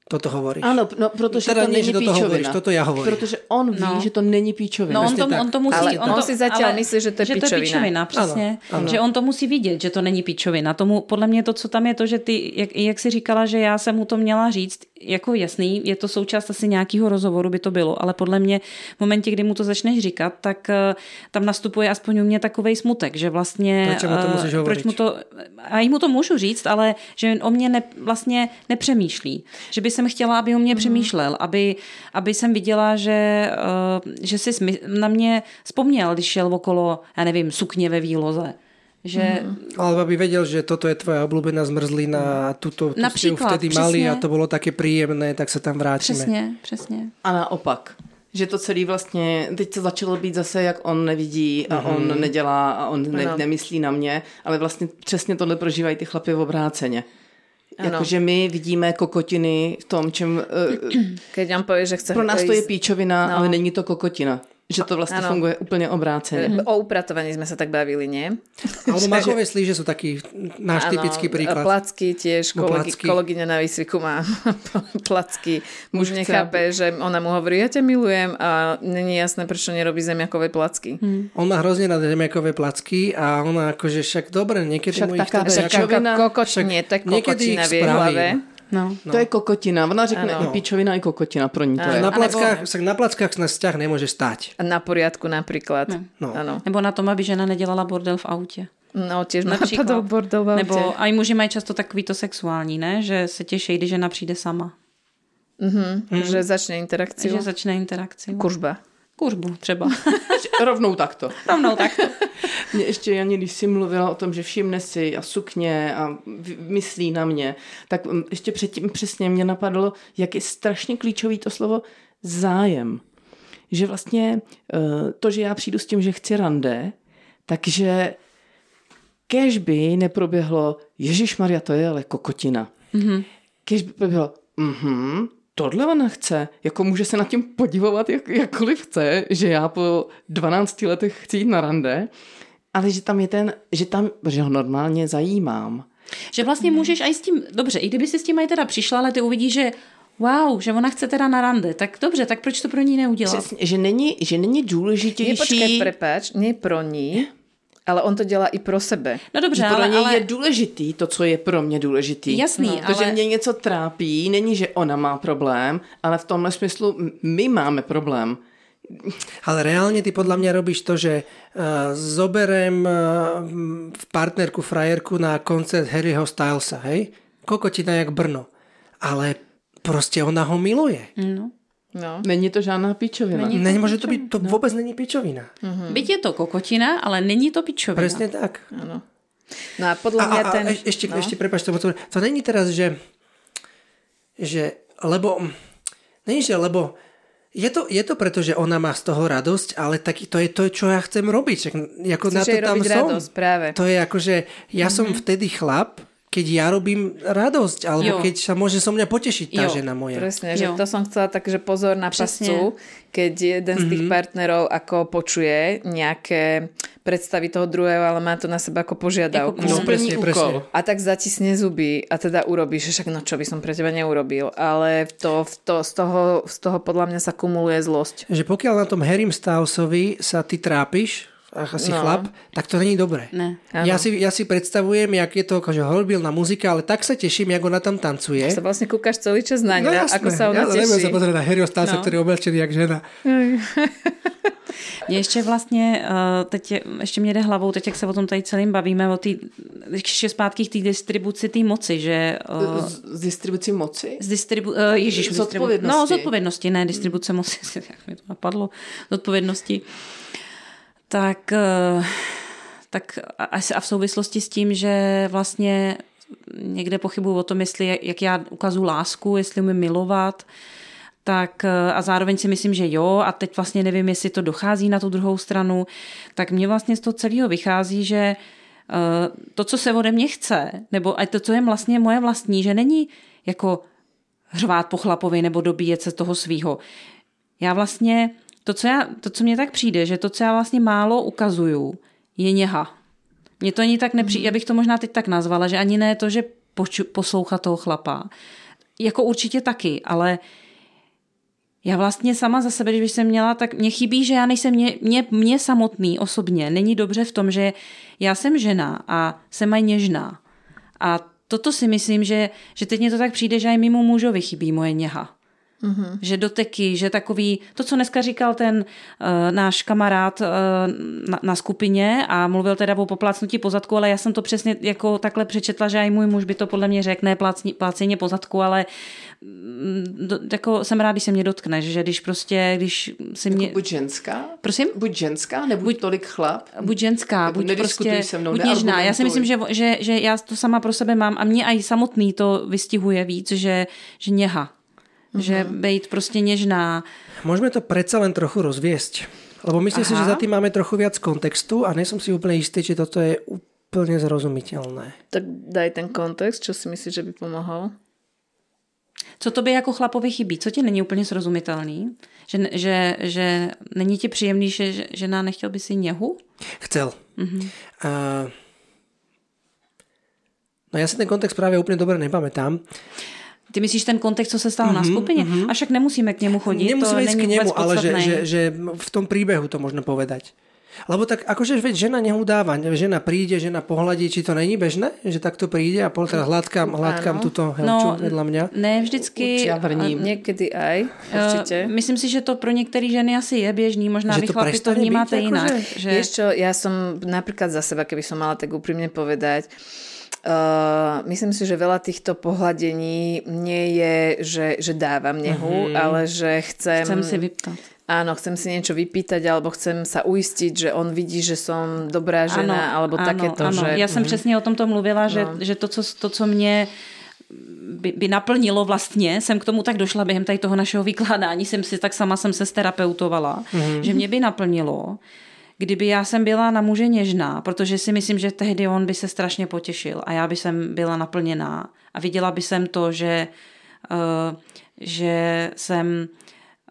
Toto hovoríš. Ano, no, protože Teda to nie, není toto píčovina. hovoríš, toto ja hovorím. Protože on ví, No. že to není píčovina. No on to, on to musí... Ale on to, si zatiaľ myslí, že to je že to je pičovina, přesně. Ano, ano. Že on to musí vidět, že to není pičovina. Tomu, podle mě to, co tam je to, že ty, jak, jak jsi říkala, že já jsem mu to měla říct, jako jasný, je to součást asi nějakého rozhovoru by to bylo, ale podle mě v momentě, kdy mu to začneš říkat, tak eh, tam nastupuje aspoň u mě takovej smutek, že vlastně... Proč mu to eh, musíš proč mu to, a i mu to můžu říct, ale že o mě ne, vlastně nepřemýšlí. Že by jsem chtěla, aby o mě přemýšlel, aby, aby jsem viděla, že, eh, že si na mě vzpomněl, když šel okolo, já nevím, sukně ve výloze. Že Alebo aby vedel, že toto je tvoja obľúbená zmrzlina a tuto, tu ste ju vtedy mali a to bolo také príjemné, tak sa tam vrátime. přesně, přesně. A naopak. Že to celý vlastně, teď to začalo být zase, jak on nevidí a Mhm. on nedělá a on ne, Ano. nemyslí na mě, ale vlastně přesně tohle prožívají ty chlapy v obráceně. Jakože my vidíme kokotiny v tom, čem... Uh, Keď on povie, že chce... pro nás to je píčovina, No. ale není to kokotina. Že to vlastně Ano. funguje úplně obráceně. O upratovaní sme sa tak bavili, nie? Alebo makové slíže sú taký náš typický príklad. Placky tiež, No, kolegy, placky. kolegyňa na výsviku má placky. Muž chce, nechápe, že ona mu hovorí, ja ťa milujem a není jasné, prečo nerobí zemiakové placky. Hmm. On má hrozne na zemiakové placky a ona akože však dobre, niekedy Však mu ich taká teda... však pičovina. Kokoč, Však nie, to je niekedy kokočina ich v jej hlave. No. No. To je kokotina. Ona řekne Ano. i píčovina, i kokotina. Pro ní to Ano. je. Na plackách, však na plackách sa vzťah nemôže stať. A na poriadku napríklad. No. Ano. Nebo na tom, aby žena nedělala bordel v autě. No, tiež napadol bordel v aute. Nebo a i muži mají často takový to sexuální, ne? Že se těší, když žena přijde sama. Že začne interakciu. Že začne interakci. Kuržba. Kuřbu třeba. Rovnou takto. Rovnou tak. Mě ještě, Jani, když jsi mluvila o tom, že všimne si a sukně a myslí na mě, tak mm, ještě předtím přesně mě napadlo, jak je strašně klíčový to slovo zájem. Že vlastně eh, to, že já přijdu s tím, že chci rande, takže kež by neproběhlo, Ježíš Maria, to je ale kokotina. Mm-hmm. Kež by proběhlo, mhm, tohle ona chce, jako může se nad tím podivovat, jak, jakkoliv chce, že já po 12 letech chci jít na rande, ale že tam je ten, že tam, že ho normálně zajímám. Že vlastně můžeš i s tím, dobře, i kdyby si s tím aj teda přišla, ale ty uvidíš, že wow, že ona chce teda na rande, tak dobře, tak proč to pro ní neudělat? Přesně, že není, že není Nie, počkaj, důležitější... prepáč, nie pro ní, Ale on to dělá i pro sebe. No dobře, podle ale, něj ale je důležitý to, co je pro mě důležitý. Jasný, no, To, že ale- mě něco trápí, není, že ona má problém, ale v tomhle smyslu my máme problém. Ale reálne ty podľa mňa robíš to, že uh, zoberem uh, v partnerku, frajerku na koncert Harryho Stylesa, hej? Kokotina jak Brno. Ale proste ona ho miluje. no. No. Není to žádná píčovina. Není. Nemôže to byť, to vôbec není pičovina. byť je to kokotina, ale není to pičovina. Presne tak. Ano. No a podľa A, mňa a, ten... a ešte, no. ešte prepáč, to, to, to není teraz, že, že lebo, není, že lebo je to, je to preto, že ona má z toho radosť, ale tak to je to, čo ja chcem robiť. Čak, ako na Chceš to jej tam som. radosť, práve. To je ako, že ja som vtedy chlap, keď ja robím radosť, alebo Jo. keď sa môže so mňa potešiť tá Jo, žena moja. Presne, že Jo. to som chcela tak, že pozor na Presne. pascu, keď jeden z tých partnerov ako počuje nejaké predstavy toho druhého, ale má to na seba ako požiadavku. No presne, presne. A tak zatisne zuby a teda urobíš, že však no čo by som pre teba neurobil. Ale to, to, z, toho, z toho podľa mňa sa kumuluje zlosť. Že pokiaľ na tom Harrym Stylesovi sa ty trápiš, ach, asi No. chlap, tak to není dobré. Ne. Ja si, ja si predstavujem, jak je to akože horbilná muzika, ale tak sa teším, jak ona tam tancuje. Sa vlastne kúkaš celý čas na ňa, No jasné, ako sa ona ja teší. sa pozrieť na Harryho Stylesa, No. ktorý je oblečený jak žena. Mě ještě vlastně, eh, teď je- ještě mě jde hlavou, teď jak se o tom tady celým bavíme, o tý, ještě zpátky k té distribuci té moci, že eh, Z, z distribuci moci? z distribu... Uh, ježiš, Z distribu- odpovědnosti. No, z odpovědnosti, ne distribuce moci, jak mi to napadlo, z odpovědnosti. Tak, eh, tak a, a v souvislosti s tím, že vlastně někde pochybuju o tom, jestli jak já ukazuju lásku, jestli umím milovat, tak eh, a zároveň si myslím, že jo, a teď vlastně nevím, jestli to dochází na tu druhou stranu, tak mě vlastně z toho celého vychází, že eh, to, co se ode mě chce, nebo a to, co je vlastně moje vlastní, že není jako hřvát po chlapovi nebo dobíjet se toho svýho. Já vlastně, to co, já, to, co mě tak přijde, že to, co já vlastně málo ukazuju, je něha. Mně to ani tak nepřijde, já bych to možná teď tak nazvala, že ani ne to, že poču, poslouchat toho chlapa. Jako určitě taky, ale já vlastně sama za sebe, když jsem měla, tak mě chybí, že já nejsem mě, mě, mě samotný osobně. Není dobře v tom, že já jsem žena a jsem aj něžná. A toto si myslím, že, že teď mě to tak přijde, že aj mimo mužovi chybí moje něha. Mm-hmm. Že doteky, že takový, to, co dneska říkal ten uh, náš kamarád uh, na, na skupině a mluvil teda o poplácnutí pozadku, ale já jsem to přesně jako takhle přečetla, že aj můj muž by to podle mě řekl, ne plácni, plácení pozadku, ale mm, do, jako jsem rád, když se mě dotkneš, že když prostě, když si mě... Buď ženská? Prosím? Buď ženská, nebo buď tolik chlap? buď ženská, Nebo buď prostě se mnou, buď něžná. Já si myslím, že, že, že já to sama pro sebe mám a mě aj samotný to vystihuje víc, že, že něha. Mm-hmm. Že být prostě něžná. Môžeme to predsa len trochu rozviesť. Lebo myslím si, Aha. že za tým máme trochu viac kontextu a nie som si úplne istý, či toto je úplne zrozumiteľné. Tak daj ten kontext, čo si myslíš, že by pomohol? Co tobě jako chlapovi chybí? Co ti není úplně srozumitelný? Že, že, že není ti příjemný, že že žena nechtěl by si něhu? Chcel. Mm-hmm. Uh, no ja si ten kontext práve úplne dobre nepamätám. Ty myslíš ten kontext, co se stalo mm-hmm, na skupině? Mm-hmm. A však nemusíme k němu chodit, Nemusíme ísť k nemu, ale že, že, že v tom príbehu to možno povedať. Lebo tak akože veď žena nehudáva, žena príde, žena pohľadí, či to není bežné, že takto príde a pol teraz hladkám, hladkám túto helču vedľa mňa. ne vždycky. Ja vrním. Niekedy aj, určite. Uh, myslím si, že to pro některé ženy asi je běžný, možná Že vy to chlapi to vnímáte byť jinak. akože- Že... Vieš čo, ja som napríklad za seba, keby som mala tak úprimne povedať, Uh, myslím si, že veľa týchto pohľadení nie je, že, že dávam nehu, mm-hmm. ale že chcem... Chcem si vyptat. Áno, chcem si niečo vypýtať, alebo chcem sa uistiť, že on vidí, že som dobrá žena, alebo takéto. ano. Že... Já jsem přesně o tom to mluvila, že, No. že to, co, to, co mě by, by naplnilo vlastně, jsem k tomu tak došla během tady toho našeho vykládání, jsem si tak sama jsem se sterapeutovala, mm-hmm. že mě by naplnilo, kdyby já jsem byla na muže něžná, protože si myslím, že tehdy on by se strašně potěšil a já by jsem byla naplněná a viděla by jsem to, že, uh, že jsem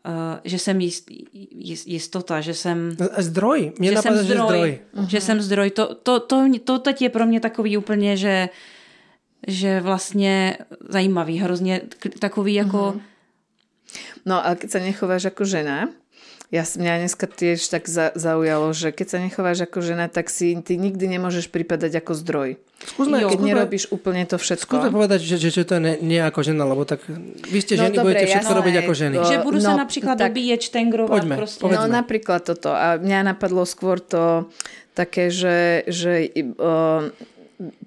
uh, že jsem jist, jist, jistota, že jsem Zdroj. Mne že jsem napadá, že zdroj, zdroj. že jsem zdroj. To, to, to, to teď je pro mě takový úplně, že, že vlastně zajímavý, hrozně takový jako... No a keď sa nechováš ako žena, Ja, mňa dneska tiež tak za, zaujalo, že keď sa nechováš ako žena, tak si ty nikdy nemôžeš pripadať ako zdroj. Skúsme, keď skúsme, nerobíš úplne to všetko. skúsme povedať, že, že, že to je ne, nie ako žena, lebo tak vy ste No ženy, dobre, budete všetko jasné. robiť ako ženy. Že budú sa no, napríklad tak- dobíjať, štengrovať Poďme, proste. povedzme. No napríklad toto. A mňa napadlo skôr to také, že, že o,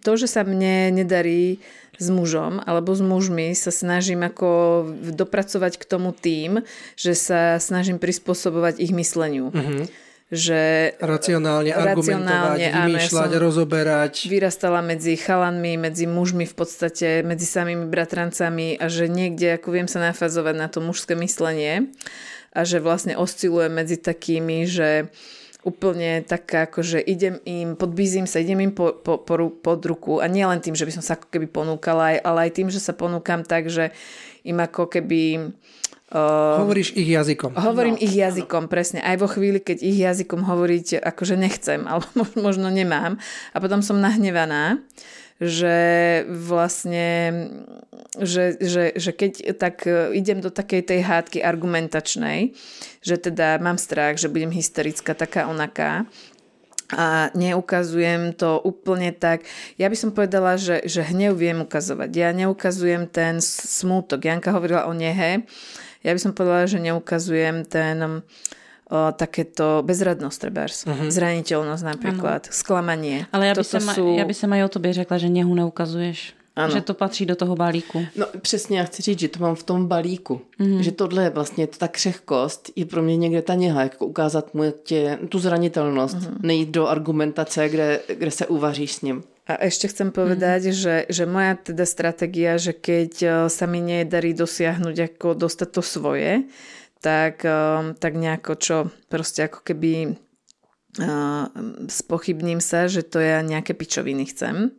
to, že sa mne nedarí s mužom alebo s mužmi, sa snažím ako dopracovať k tomu tým, že sa snažím prispôsobovať ich mysleniu. Mhm. Že Racionálne, argumentovať, Racionálne, áno, ja vymýšľať, som- rozoberať. vyrastala medzi chalanmi, medzi mužmi v podstate, medzi samými bratrancami a že niekde ako viem sa nafazovať na to mužské myslenie a že vlastne oscilujem medzi takými, že úplne taká, ako že idem im, podbízim sa, idem im po, po, po, pod ruku a nie len tým, že by som sa ako keby ponúkala, aj- ale aj tým, že sa ponúkam tak, že im ako keby uh, Hovoríš ich jazykom. Hovorím no, ich jazykom, presne. Aj vo chvíli, keď ich jazykom hovoriť akože nechcem, alebo mož- možno nemám. A potom som nahnevaná, že vlastne, že, že, že keď tak e, idem do takej tej hádky argumentačnej, že teda mám strach, že budem hysterická, taká onaká, a neukazujem to úplne tak. Ja by som povedala, že, že hnev viem ukazovať. Ja neukazujem ten smútok. Janka hovorila o nehe. Ja by som povedala, že neukazujem ten o, takéto bezradnosť, trebárs. Uh-huh. Zraniteľnosť napríklad, ano. sklamanie. Ale ja by, som, sú... ja by som aj o tobě řekla, že nehu neukazuješ. Ano. Že to patří do toho balíku. No přesně, já chci říct, že to mám v tom balíku. Mm. Že tohle je vlastně ta křehkost, je pro mě někde ta něha, jako ukázat mu tě, tu zranitelnost, mm. nejít do argumentace, kde, kde se uvaříš s ním. A ešte chcem povedať, mm-hmm. že, že moja teda stratégia, že keď eh, sa mi nedarí dosiahnuť ako dostať to svoje, tak, eh, tak nejako čo, proste ako keby uh, spochybním sa, že to ja nejaké pičoviny chcem.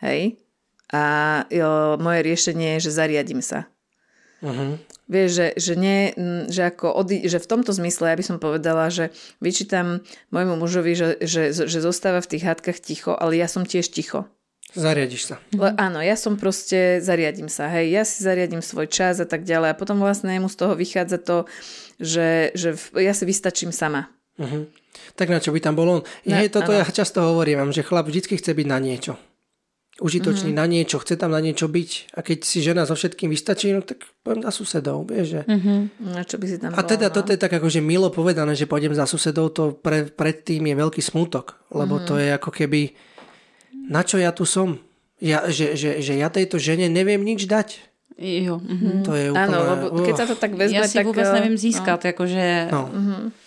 Hej? A jo, moje riešenie je, že zariadím sa. Uh-huh. Vieš, že, že, nie, že, ako odi, že v tomto zmysle ja by som povedala, že vyčítam môjmu mužovi, že, že, že zostáva v tých hádkach ticho, ale ja som tiež ticho. Zariadiš sa. Le, áno, ja som proste, zariadím sa, hej, ja si zariadím svoj čas a tak ďalej a potom vlastne mu z toho vychádza to, že, že ja si vystačím sama. Uh-huh. Tak na čo by tam bol on? Na- Je, toto áno. ja často hovorím, že chlap vždy chce byť na niečo. Užitočný Mhm. na niečo, chce tam na niečo byť. A keď si žena so všetkým vystačí, no tak poviem za susedov, vieš, že... No, čo by si tam A teda bol, no? toto je tak akože milo povedané, že pôjdem za susedov, to pre, predtým je veľký smútok, lebo Mhm. to je ako keby, na čo ja tu som? Ja, že, že, že ja tejto žene neviem nič dať. Jo. Mhm. To je úplne... Áno, lebo keď sa to tak vezme, Já si tak... vůbec eh, nevím získat, jakože... No,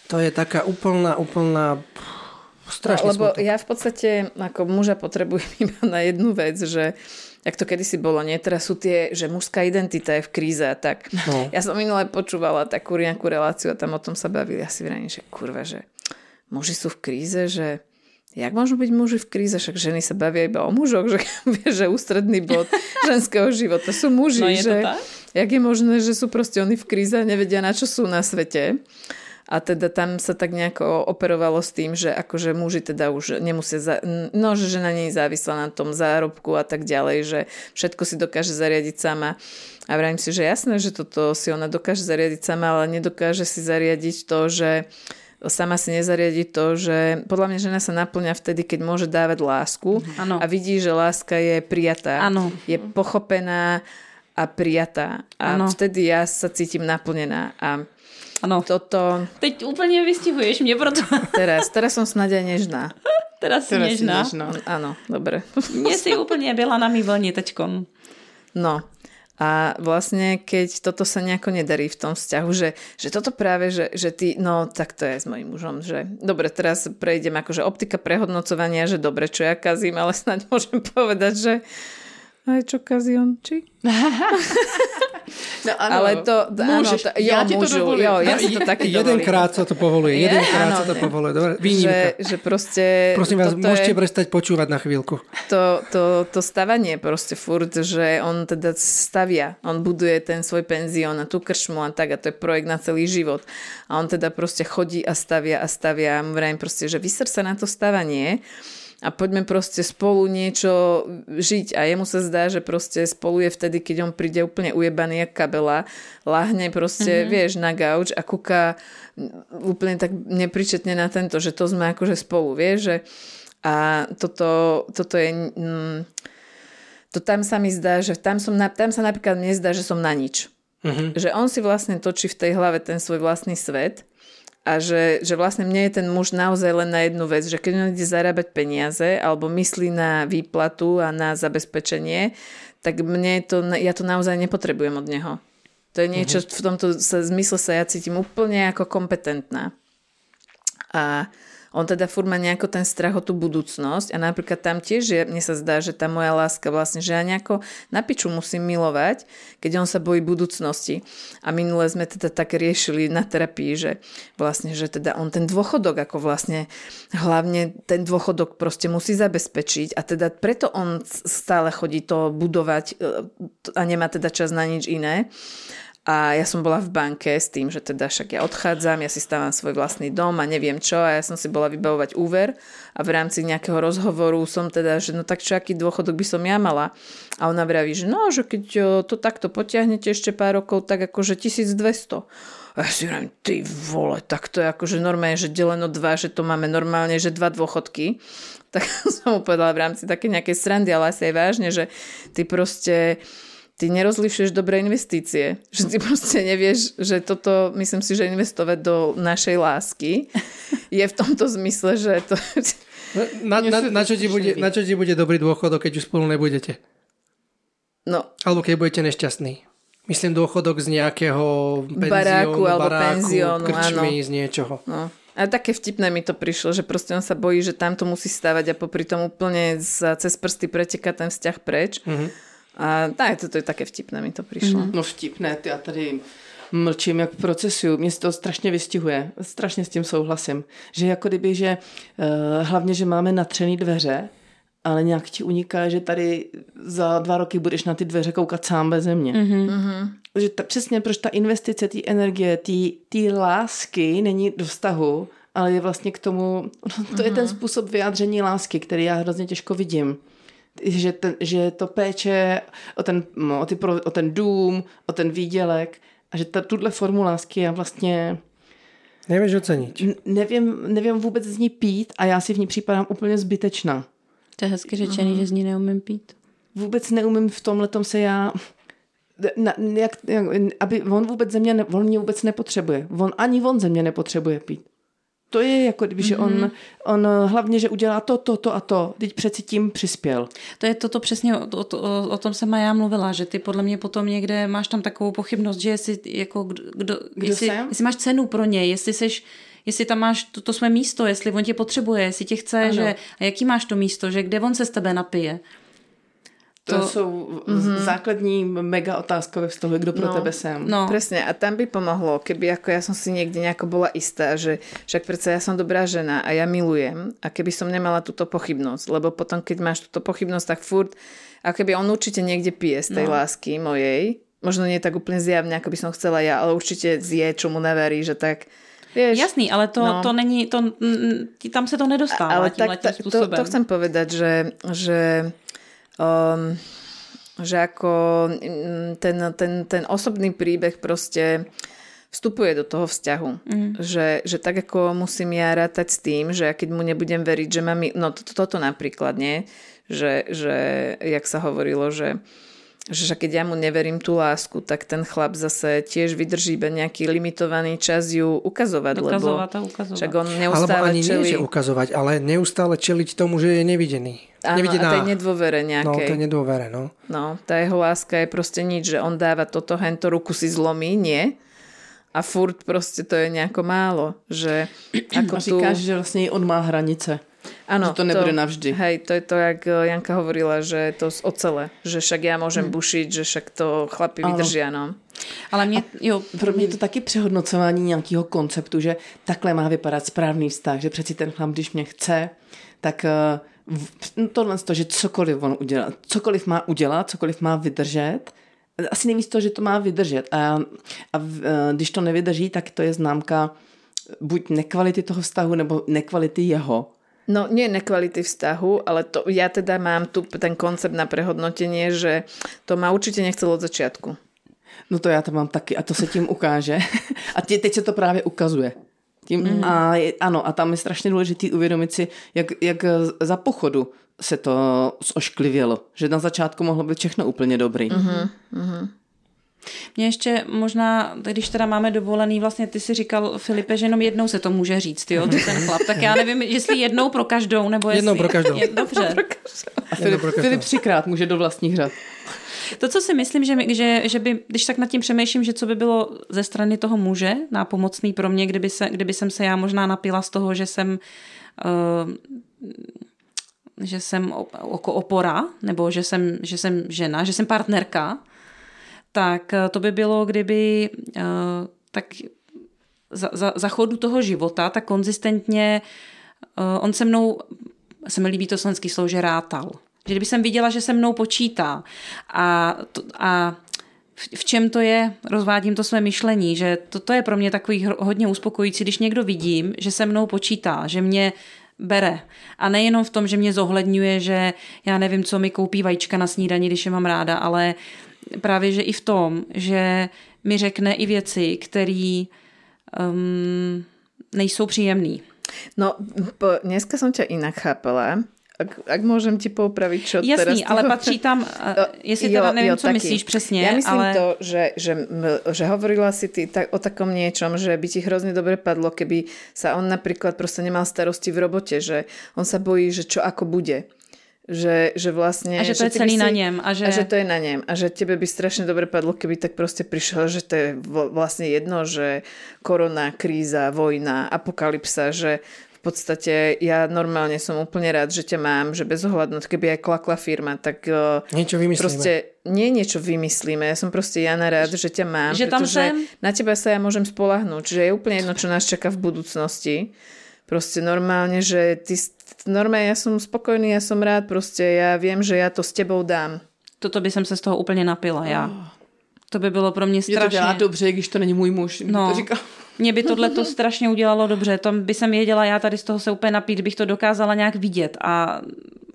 to je taká úplná, úplná... No, Lebo smutok. ja v podstate ako muža potrebujem iba na jednu vec, že jak to kedysi bolo, nie? Teraz sú tie, že mužská identita je v kríze a tak. No. Ja som minule počúvala takú nejakú reláciu a tam o tom sa bavili. Ja si vrajím, že kurva, že muži sú v kríze, že jak môžu byť muži v kríze, však ženy sa bavia iba o mužoch, že, že ústredný bod ženského života sú muži, No je to že tak? jak je možné, že sú proste oni v kríze a nevedia, na čo sú na svete. A teda tam sa tak nejako operovalo s tým, že akože muži teda už nemusia, za, no že žena nie je závislá na tom zárobku a tak ďalej, že všetko si dokáže zariadiť sama. A vravím si, že jasné, že toto si ona dokáže zariadiť sama, ale nedokáže si zariadiť to, že sama si nezariadi to, že podľa mňa žena sa naplňa vtedy, keď môže dávať lásku Áno. a vidí, že láska je prijatá, Áno. je pochopená a prijatá. A Áno. vtedy ja sa cítim naplnená. A Ano. toto Teď úplně vystihuješ mě, proto teraz, teraz som snad aj nežná. si Teraz si něžná. nežná. Áno, dobre. Mně si úplně byla na mý vlně teďkon. No. A vlastne, keď toto sa nejako nedarí v tom vzťahu, že, že toto práve, že, že ty, no tak to je s mojím mužom, že dobre, teraz prejdem akože optika prehodnocovania, že dobre, čo ja kazím, ale snáď môžem povedať, že aj čo kazí on, či? No, ano, Ale to, áno, Môžeš, to, jo, já ti to môžu, dovolím. jo, ja si to dovolím. Jedenkrát sa to povoluje, Je? jedenkrát Áno. sa to povoluje. Dobre, Že, výnimka. že proste... Prosím vás, môžete je... prestať počúvať na chvíľku. to, to, to stavanie proste furt, že on teda stavia, on buduje ten svoj penzión a tú kršmu a tak a to je projekt na celý život. A on teda proste chodí a stavia a stavia a mu vrajím proste, že vysr sa na to stavanie a poďme proste spolu niečo žiť. A jemu sa zdá, že proste spolu je vtedy, keď on príde úplne ujebaný jak kabela, lahne proste, mm-hmm. vieš, na gauč a kúka úplne tak nepričetne na tento, že to sme akože spolu, vieš, že a toto, toto je... Mm, to tam sa mi zdá, že tam, som na, tam sa napríklad mne zdá, že som na nič. Uh-huh. Že on si vlastne točí v tej hlave ten svoj vlastný svet a že, že vlastne mne je ten muž naozaj len na jednu vec, že keď on ide zarábať peniaze alebo myslí na výplatu a na zabezpečenie, tak mne to, ja to naozaj nepotrebujem od neho. To je niečo, uh-huh. v tomto sa, zmysle sa ja cítim úplne ako kompetentná. A on teda furt má nejako ten strach o tú budúcnosť a napríklad tam tiež, je, mne sa zdá, že tá moja láska vlastne, že ja nejako na piču musím milovať, keď on sa bojí budúcnosti. A minule sme teda tak riešili na terapii, že vlastne, že teda on ten dôchodok ako vlastne hlavne ten dôchodok proste musí zabezpečiť a teda preto on stále chodí to budovať e, a nemá teda čas na nič iné. A ja som bola v banke s tým, že teda však ja odchádzam, ja si stávam svoj vlastný dom a neviem čo a ja som si bola vybavovať úver a v rámci nejakého rozhovoru som teda, že no tak čo, aký dôchodok by som ja mala? A ona vraví, že no, že keď to takto potiahnete ešte pár rokov, tak akože 1200. A ja si hovorím, ty vole, tak to je akože normálne, že deleno dva, že to máme normálne, že dva dôchodky. Tak som mu povedala v rámci také nejakej srandy, ale asi aj vážne, že ty proste ty nerozlišuješ dobré investície. Že ty proste nevieš, že toto, myslím si, že investovať do našej lásky je v tomto zmysle, že to... Na, na, na, čo, ti bude, na čo ti bude dobrý dôchodok, keď už spolu nebudete? No. Alebo keď budete nešťastní. Myslím dôchodok z nejakého penziónu, baráku, alebo baráku, penziónu, krčmy, áno. z niečoho. No. A také vtipné mi to prišlo, že proste on sa bojí, že tam to musí stavať a popri tom úplne za, cez prsty preteká ten vzťah preč. Mm-hmm a tak, to, to je také vtipné, mi to přišlo. Mm. No vtipné, ty já tady mlčím jak v procesu. Mě to strašně vystihuje. Strašně s tím souhlasím. Že jako kdyby, že uh, hlavně, že máme natřený dveře, ale nějak ti uniká, že tady za dva roky budeš na ty dveře koukat sám bez země. Mm-hmm. Že ta, přesně proč ta investice té energie, té lásky není do vztahu, ale je vlastně k tomu, to mm-hmm. je ten mhm. způsob vyjádření lásky, který já hrozně těžko vidím že, ten, že to péče o ten, o, ty, o ten dům, o ten výdělek a že ta, tuhle formu lásky já vlastně Nevíš ocenit. Nevím, nevím vůbec z ní pít a já si v ní připadám úplně zbytečná. To je hezky řečený, uh-huh. že z ní neumím pít. Vůbec neumím v tomhle se já na, jak, jak, aby on vůbec země, ne, on mě vůbec nepotřebuje. On ani on země nepotřebuje pít to je jako kdyby, že on, mm-hmm. on hlavně, že udělá to, to, to a to. Teď přeci tím přispěl. To je toto přesně, o, o, o, o tom jsem já mluvila, že ty podle mě potom někde máš tam takovou pochybnost, že jestli, jako, kdo, kdo jestli, jsem? jestli máš cenu pro něj, jestli seš jestli tam máš to, to své místo, jestli on tě potřebuje, jestli tě chce, ano. že a jaký máš to místo, že kde on se s tebe napije. To, to jsou mm-hmm. základní mega otázka ve vztahu, kdo pro no, tebe jsem. No. Presne, a tam by pomohlo, keby ako ja som si niekde nejako bola istá, že však predsa ja som dobrá žena a ja milujem a keby som nemala túto pochybnosť, lebo potom, keď máš túto pochybnosť, tak furt, a keby on určite niekde pije z tej no. lásky mojej, možno nie tak úplne zjavne, ako by som chcela ja, ale určite zje, čo mu neverí, že tak Vieš, Jasný, ale to, no. to není, to, tam se to nedostává ale tak, ta, to, to chcem povedať, že, že um, že ako mm, ten, ten, ten osobný príbeh proste vstupuje do toho vzťahu. Mm. Že, že tak ako musím ja rátať s tým, že ja keď mu nebudem veriť, že mám... No to, toto napríklad, nie? Že, že jak sa hovorilo, že že keď ja mu neverím tú lásku, tak ten chlap zase tiež vydrží iba nejaký limitovaný čas ju ukazovať, ukazovať lebo ukazovať. však on neustále Alebo ani čeli... nie, že ukazovať, ale neustále čeliť tomu, že je nevidený. Áno, Nevidená. a tej nedôvere nejakej. No, tej nedôvere, no. No, tá jeho láska je proste nič, že on dáva toto, hento ruku si zlomí, nie. A furt proste to je nejako málo. Že ako a říkáš, tu... že vlastne on má hranice. Áno, že to nebude to, navždy. Hej, to je to, jak eh, Janka hovorila, že to z ocele, že však ja môžem hmm. bušiť, že však to chlapi vydržia, no. Ale mě, jo, pro mě je to taky přehodnocování nějakého konceptu, že takhle má vypadat správný vztah, že přeci ten chlap, když mě chce, tak eh, no tohle to, že cokoliv on udělá, cokoliv má udělat, cokoliv má vydržet, asi nevíš to, že to má vydržet. A, a eh, když to nevydrží, tak to je známka buď nekvality toho vztahu, nebo nekvality jeho No nie nekvality vzťahu, ale to, ja teda mám tu ten koncept na prehodnotenie, že to ma určitě nechcelo od začátku. No to já to mám taky a to se tím ukáže. A tě, teď se to právě ukazuje. Tím, mm. a je, ano, a tam je strašně důležitý uvědomit si, jak, jak za pochodu se to zošklivělo. Že na začátku mohlo být všechno úplně dobrý. Mm-hmm. Mm-hmm. Mě ještě možná, když teda máme dovolený, vlastně ty si říkal, Filipe, že jenom jednou se to může říct, jo, ten chlap. Tak já nevím, jestli jednou pro každou, nebo jestli... Jednou pro každou. Je, dobře. A Filip, Filip třikrát může do vlastních řad. To, co si myslím, že, že, že by, když tak nad tím přemýšlím, že co by bylo ze strany toho muže nápomocný pro mě, kdyby, se, kdyby jsem se já možná napila z toho, že jsem uh, že jsem jako opora, nebo že jsem, že jsem žena, že jsem partnerka, tak eh, to by bylo, kdyby uh, tak za, za, za chodu toho života tak konzistentně uh, on se mnou, se mi líbí to slovenský slovo, že rátal. Že kdyby jsem viděla, že se mnou počítá a, to, a v čem to je, rozvádím to své myšlení, že to, to je pro mě takový hodně uspokojící, když někdo vidím, že se mnou počítá, že mě bere. A nejenom v tom, že mě zohledňuje, že já nevím, co mi koupí vajíčka na snídani, když je mám ráda, ale právě, že i v tom, že mi řekne i věci, které um, nejsou příjemné. No, dneska som ťa inak chápala ak, ak môžem ti poupraviť, čo Jasný, teraz... ale patří tam, jestli jo, teda nevím, jo, co taky. myslíš přesně, Ja myslím ale... to, že, že, že hovorila si ty tak, o takom niečom, že by ti hrozne dobre padlo, keby sa on napríklad proste nemal starosti v robote, že on sa bojí, že čo ako bude. Že, že vlastne... A že to že je celý si, na ňem. A že... a že to je na ňem. A že tebe by strašne dobre padlo, keby tak proste prišiel, že to je vlastne jedno, že korona, kríza, vojna, apokalypsa, že v podstate ja normálne som úplne rád, že ťa mám, že bez ohľadu, keby aj klakla firma, tak e, niečo vymyslíme. Proste nie niečo vymyslíme, ja som proste Jana rád, že ťa mám, že tam sem? na teba sa ja môžem spolahnúť, že je úplne jedno, čo nás čaká v budúcnosti. Proste normálne, že ty, normálne ja som spokojný, ja som rád, proste ja viem, že ja to s tebou dám. Toto by som sa z toho úplne napila, ja. Oh. To by bylo pro mě strašně... Je to dělá dobře, když to není můj muž. No, to říká. Mě by tohle to strašně udělalo dobře. To by jsem věděla, já tady z toho se úplně napít, bych to dokázala nějak vidět. A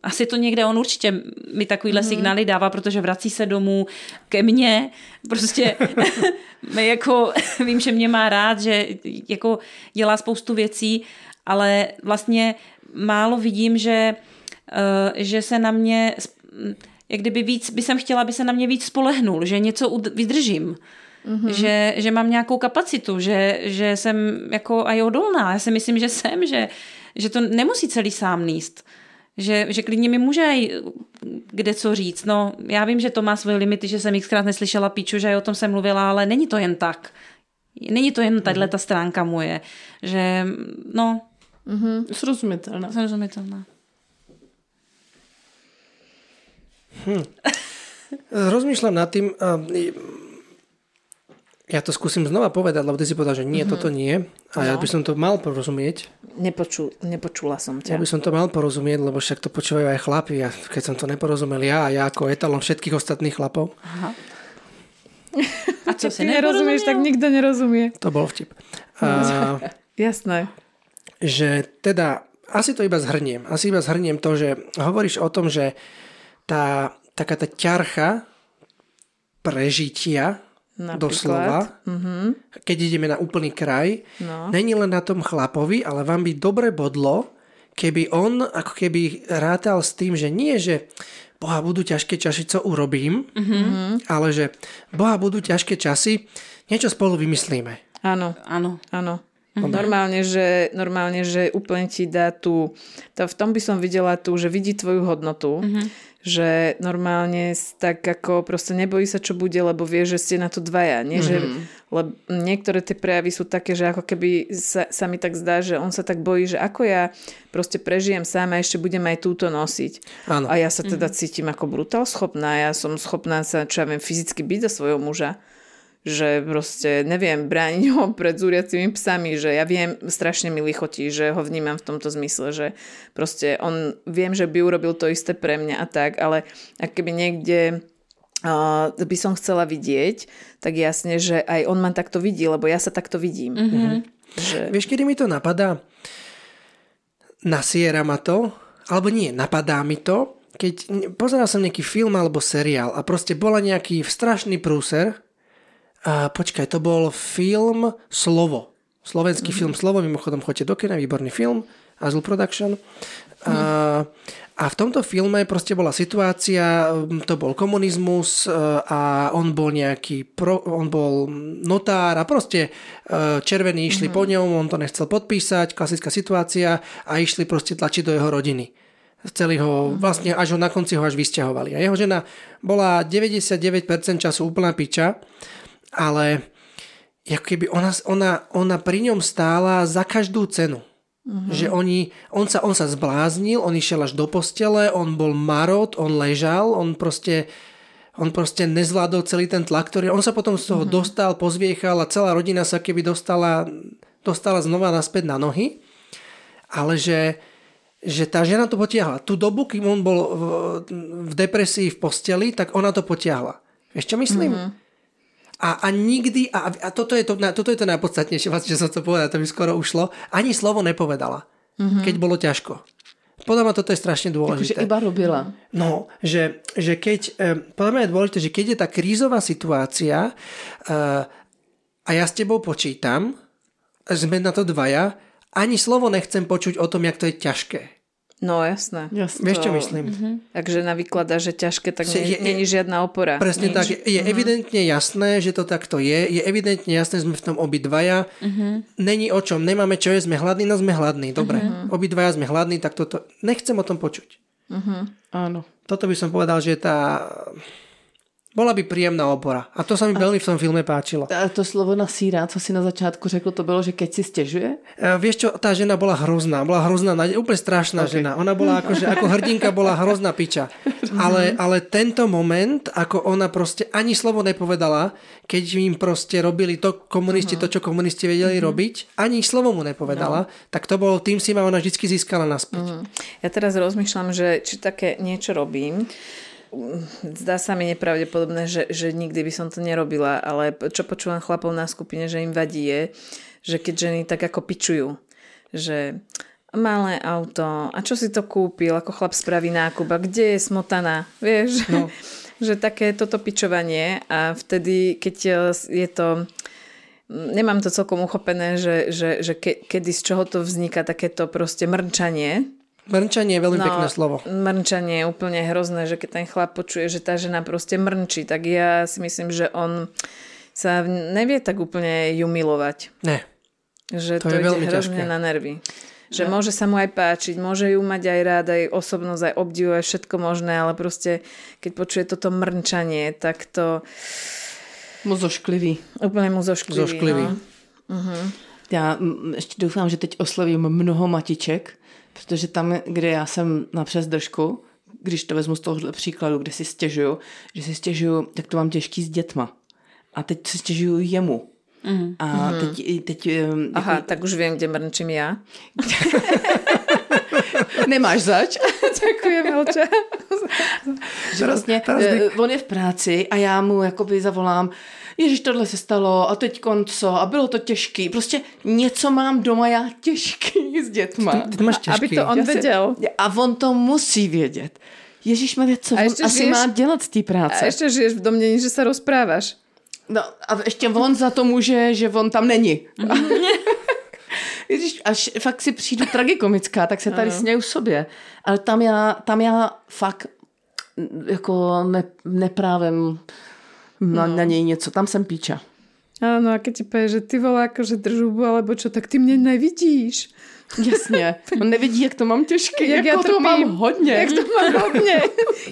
asi to někde on určitě mi takovýhle mm-hmm. signály dává, protože vrací se domů ke mně. Prostě jako, vím, že mě má rád, že jako dělá spoustu věcí, ale vlastně málo vidím, že, uh, že se na mě jak kdyby víc, by jsem chtěla, aby se na mě víc spolehnul, že něco vydržím. Mm-hmm. Že, že mám nějakou kapacitu, že, že jsem jako aj odolná. Já si myslím, že jsem, že, že to nemusí celý sám níst. Že, že klidně mi může aj kde co říct. No, já vím, že to má svoje limity, že jsem xkrát neslyšela píču, že o tom jsem mluvila, ale není to jen tak. Není to jen tahle ta stránka moje. Že, no... Mm-hmm. Srozumitelná. Srozumitelná. Hm. Rozmýšľam nad tým, ja to skúsim znova povedať, lebo ty si povedal, že nie, mm-hmm. toto nie. A no. ja by som to mal porozumieť. Nepoču, nepočula som ťa. Ja by som to mal porozumieť, lebo však to počúvajú aj chlapi. A keď som to neporozumel ja, a ja ako etalon všetkých ostatných chlapov. Aha. A čo si nerozumieš, tak nikto nerozumie. To bol vtip. A, Jasné. Že teda, asi to iba zhrniem. Asi iba zhrniem to, že hovoríš o tom, že tá, taká tá ťarcha prežitia Napríklad. doslova, mm-hmm. keď ideme na úplný kraj, no. není len na tom chlapovi, ale vám by dobre bodlo, keby on ako keby rátal s tým, že nie, že boha, budú ťažké časy, co urobím, mm-hmm. ale že boha, budú ťažké časy, niečo spolu vymyslíme. Áno, áno, áno. Mm-hmm. Normálne, že, normálne, že úplne ti dá tú... To, v tom by som videla tú, že vidí tvoju hodnotu, mm-hmm že normálne tak ako proste nebojí sa, čo bude, lebo vie, že ste na to dvaja. Nie, mm-hmm. že, mhm. lebo niektoré tie prejavy sú také, že ako keby sa, sa mi tak zdá, že on sa tak bojí, že ako ja proste prežijem sám a ešte budem aj túto nosiť. Áno. A ja sa teda mm-hmm. cítim ako brutál schopná. Ja som schopná sa, čo ja viem, fyzicky byť za svojho muža že proste neviem brániť ho pred zúriacimi psami, že ja viem, strašne mi lichotí, že ho vnímam v tomto zmysle, že proste on, viem, že by urobil to isté pre mňa a tak, ale ak keby niekde uh, by som chcela vidieť, tak jasne, že aj on ma takto vidí, lebo ja sa takto vidím. Mm-hmm. Že... Vieš, kedy mi to napadá? nasiera ma to, alebo nie, napadá mi to, keď pozeral som nejaký film alebo seriál a proste bola nejaký strašný prúser. A počkaj, to bol film Slovo. Slovenský mm-hmm. film Slovo, mimochodom choďte do kina, výborný film, Azul Production. Mm. A, a v tomto filme proste bola situácia, to bol komunizmus e, a on bol nejaký, pro, on bol notár a proste e, červení išli mm-hmm. po ňom, on to nechcel podpísať, klasická situácia a išli proste tlačiť do jeho rodiny. Chceli ho, vlastne až ho na konci ho až vysťahovali. A jeho žena bola 99% času úplná piča, ale ako keby ona, ona, ona pri ňom stála za každú cenu. Mm-hmm. Že oni, on, sa, on sa zbláznil, on išiel až do postele, on bol marot, on ležal, on proste, on proste nezvládol celý ten tlak, ktorý on sa potom z toho mm-hmm. dostal, pozviechal a celá rodina sa keby dostala, dostala znova naspäť na nohy. Ale že, že tá žena to potiahla. Tú dobu, kým on bol v, v depresii v posteli, tak ona to potiahla. Vieš čo myslím? Mm-hmm. A, a nikdy, a, a toto, je to, toto je to najpodstatnejšie, vlastne, že som to povedal, to mi skoro ušlo, ani slovo nepovedala, mm-hmm. keď bolo ťažko. Podľa mňa toto je strašne dôležité. Takže iba robila. No, že, že keď, eh, podľa mňa je dôležité, že keď je tá krízová situácia uh, a ja s tebou počítam, sme na to dvaja, ani slovo nechcem počuť o tom, jak to je ťažké. No jasné. jasné. Vieš, čo myslím? Uh-huh. Ak žena vykladá, že ťažké, tak nie, není žiadna opora. Presne Nič. tak. Je, je uh-huh. evidentne jasné, že to takto je. Je evidentne jasné, že sme v tom obidvaja. Uh-huh. Není o čom. Nemáme čo je, sme hladní, no sme hladní. Dobre. Uh-huh. Obidvaja sme hladní, tak toto... Nechcem o tom počuť. Uh-huh. Áno. Toto by som povedal, že tá bola by príjemná opora. A to sa mi a, veľmi v tom filme páčilo. A to slovo nasíra, co si na začátku řekl, to bylo, že keď si stežuje? E, vieš čo, tá žena bola hrozná. Bola hrozná, úplne strašná okay. žena. Ona bola ako, že ako hrdinka bola hrozná piča. Ale, ale tento moment, ako ona proste ani slovo nepovedala, keď im proste robili to komunisti, uh-huh. to, čo komunisti vedeli uh-huh. robiť, ani slovo mu nepovedala, no. tak to bolo, tým si ma ona vždy získala naspäť. Uh-huh. Ja teraz rozmýšľam, že či také niečo robím, zdá sa mi nepravdepodobné, že, že nikdy by som to nerobila, ale čo počúvam chlapov na skupine, že im vadí je, že keď ženy tak ako pičujú, že malé auto, a čo si to kúpil, ako chlap spraví nákup, a kde je smotana, vieš? No. že také toto pičovanie a vtedy, keď je to nemám to celkom uchopené, že, že, že ke, kedy z čoho to vzniká takéto proste mrčanie, Mrnčanie je veľmi no, pekné slovo. Mrnčanie je úplne hrozné, že keď ten chlap počuje, že tá žena proste mrnčí, tak ja si myslím, že on sa nevie tak úplne ju milovať. Ne. Že to, to je ide veľmi hrozne ťažké. na nervy. Že no. môže sa mu aj páčiť, môže ju mať aj rád, aj osobnosť, aj obdivovať všetko možné, ale proste keď počuje toto mrnčanie, tak to... Mu zošklivý. Úplne mu zošklivý. zošklivý. No. Uh-huh. Já ještě doufám, že teď oslovím mnoho matiček, Protože tam, kde já jsem na přesdržku, když to vezmu z tohohle příkladu, kde si stěžuju, že si stěžuju, tak to mám těžký s dětma. A teď si stěžuju jemu. Mm. A mm. teď... teď Aha, jako... tak už vím, kde mrnčím já. Nemáš zač? Děkuji, Melče. že vlastně, eh, on je v práci a já mu jakoby zavolám, Ježíš, tohle se stalo a teď konco a bylo to těžký. Prostě něco mám doma já těžký s dětma. Ty, ty máš těžký. Aby to on věděl. A on to musí vědět. Ježíš má co a on asi žiješ, má dělat z té práce. A ještě žiješ v domění, že se rozpráváš. No a ještě on za to může, že on tam není. Ježíš, až fakt si přijdu tragikomická, tak se tady směju sobě. Ale tam já, tam já fakt jako ne, neprávem na, no. na nej niečo. Tam som píča. Áno, a keď ti povie, že ty volá akože držubu alebo čo, tak ty mne nevidíš. Jasně, on nevidí, jak to mám těžké, jak jako ja to mám hodně. Jak to mám hodně.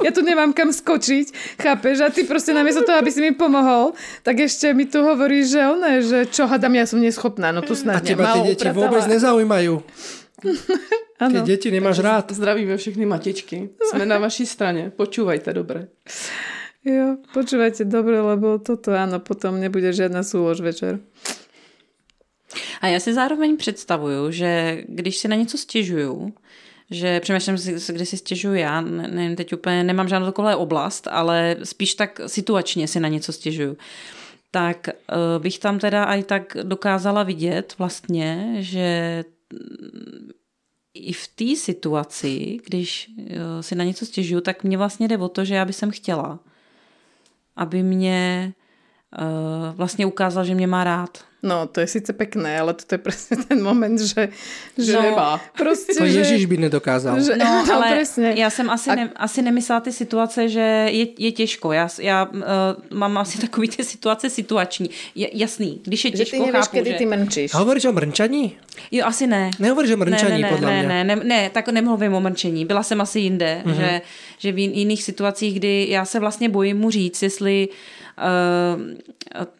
Ja tu nemám kam skočiť, chápeš? A ty proste namiesto toho, aby si mi pomohol, tak ešte mi tu hovoríš, že one, že čo hadam, ja som neschopná, no tu snad A teba tie deti vôbec nezaujímajú. Keď deti nemáš rád. Zdravíme všechny matičky. Sme na vaší strane. Počúvajte dobre. Jo, počúvajte dobre, lebo toto áno, potom nebude žiadna súlož večer. A já si zároveň představuju, že když si na něco stěžuju, že přemýšlím si, kde si stěžuju já, nevím, teď úplně nemám žádnou takovou oblast, ale spíš tak situačně si na něco stěžuju, tak uh, bych tam teda aj tak dokázala vidět vlastně, že i v té situaci, když eh, si na něco stěžuju, tak mě vlastně jde o to, že já bych chtěla, aby mě uh, vlastně ukázal, že mě má rád. No, to je síce pekné, ale to je presne ten moment, že... že No. Proste, To že, Ježiš by nedokázal. že, No, no, ale presne. já jsem asi, A- ne, asi nemyslela ty situace, že je, je těžko. Já, já uh, mám asi takový ty situace situační. Je, jasný, když je Že těžko, ty nevieš, chápu, kedy že... ty mrčíš. Hovoríš o mrnčaní? Jo, asi ne. Nehovoríš o mrnčaní, ne, ne, podľa ne, mňa. Ne, ne, ne, tak nemluvím o mrčení. Byla jsem asi jinde, Mhm. mm-hmm. že, že v jin- jiných situacích, kdy já se vlastně bojím mu říct, jestli, uh,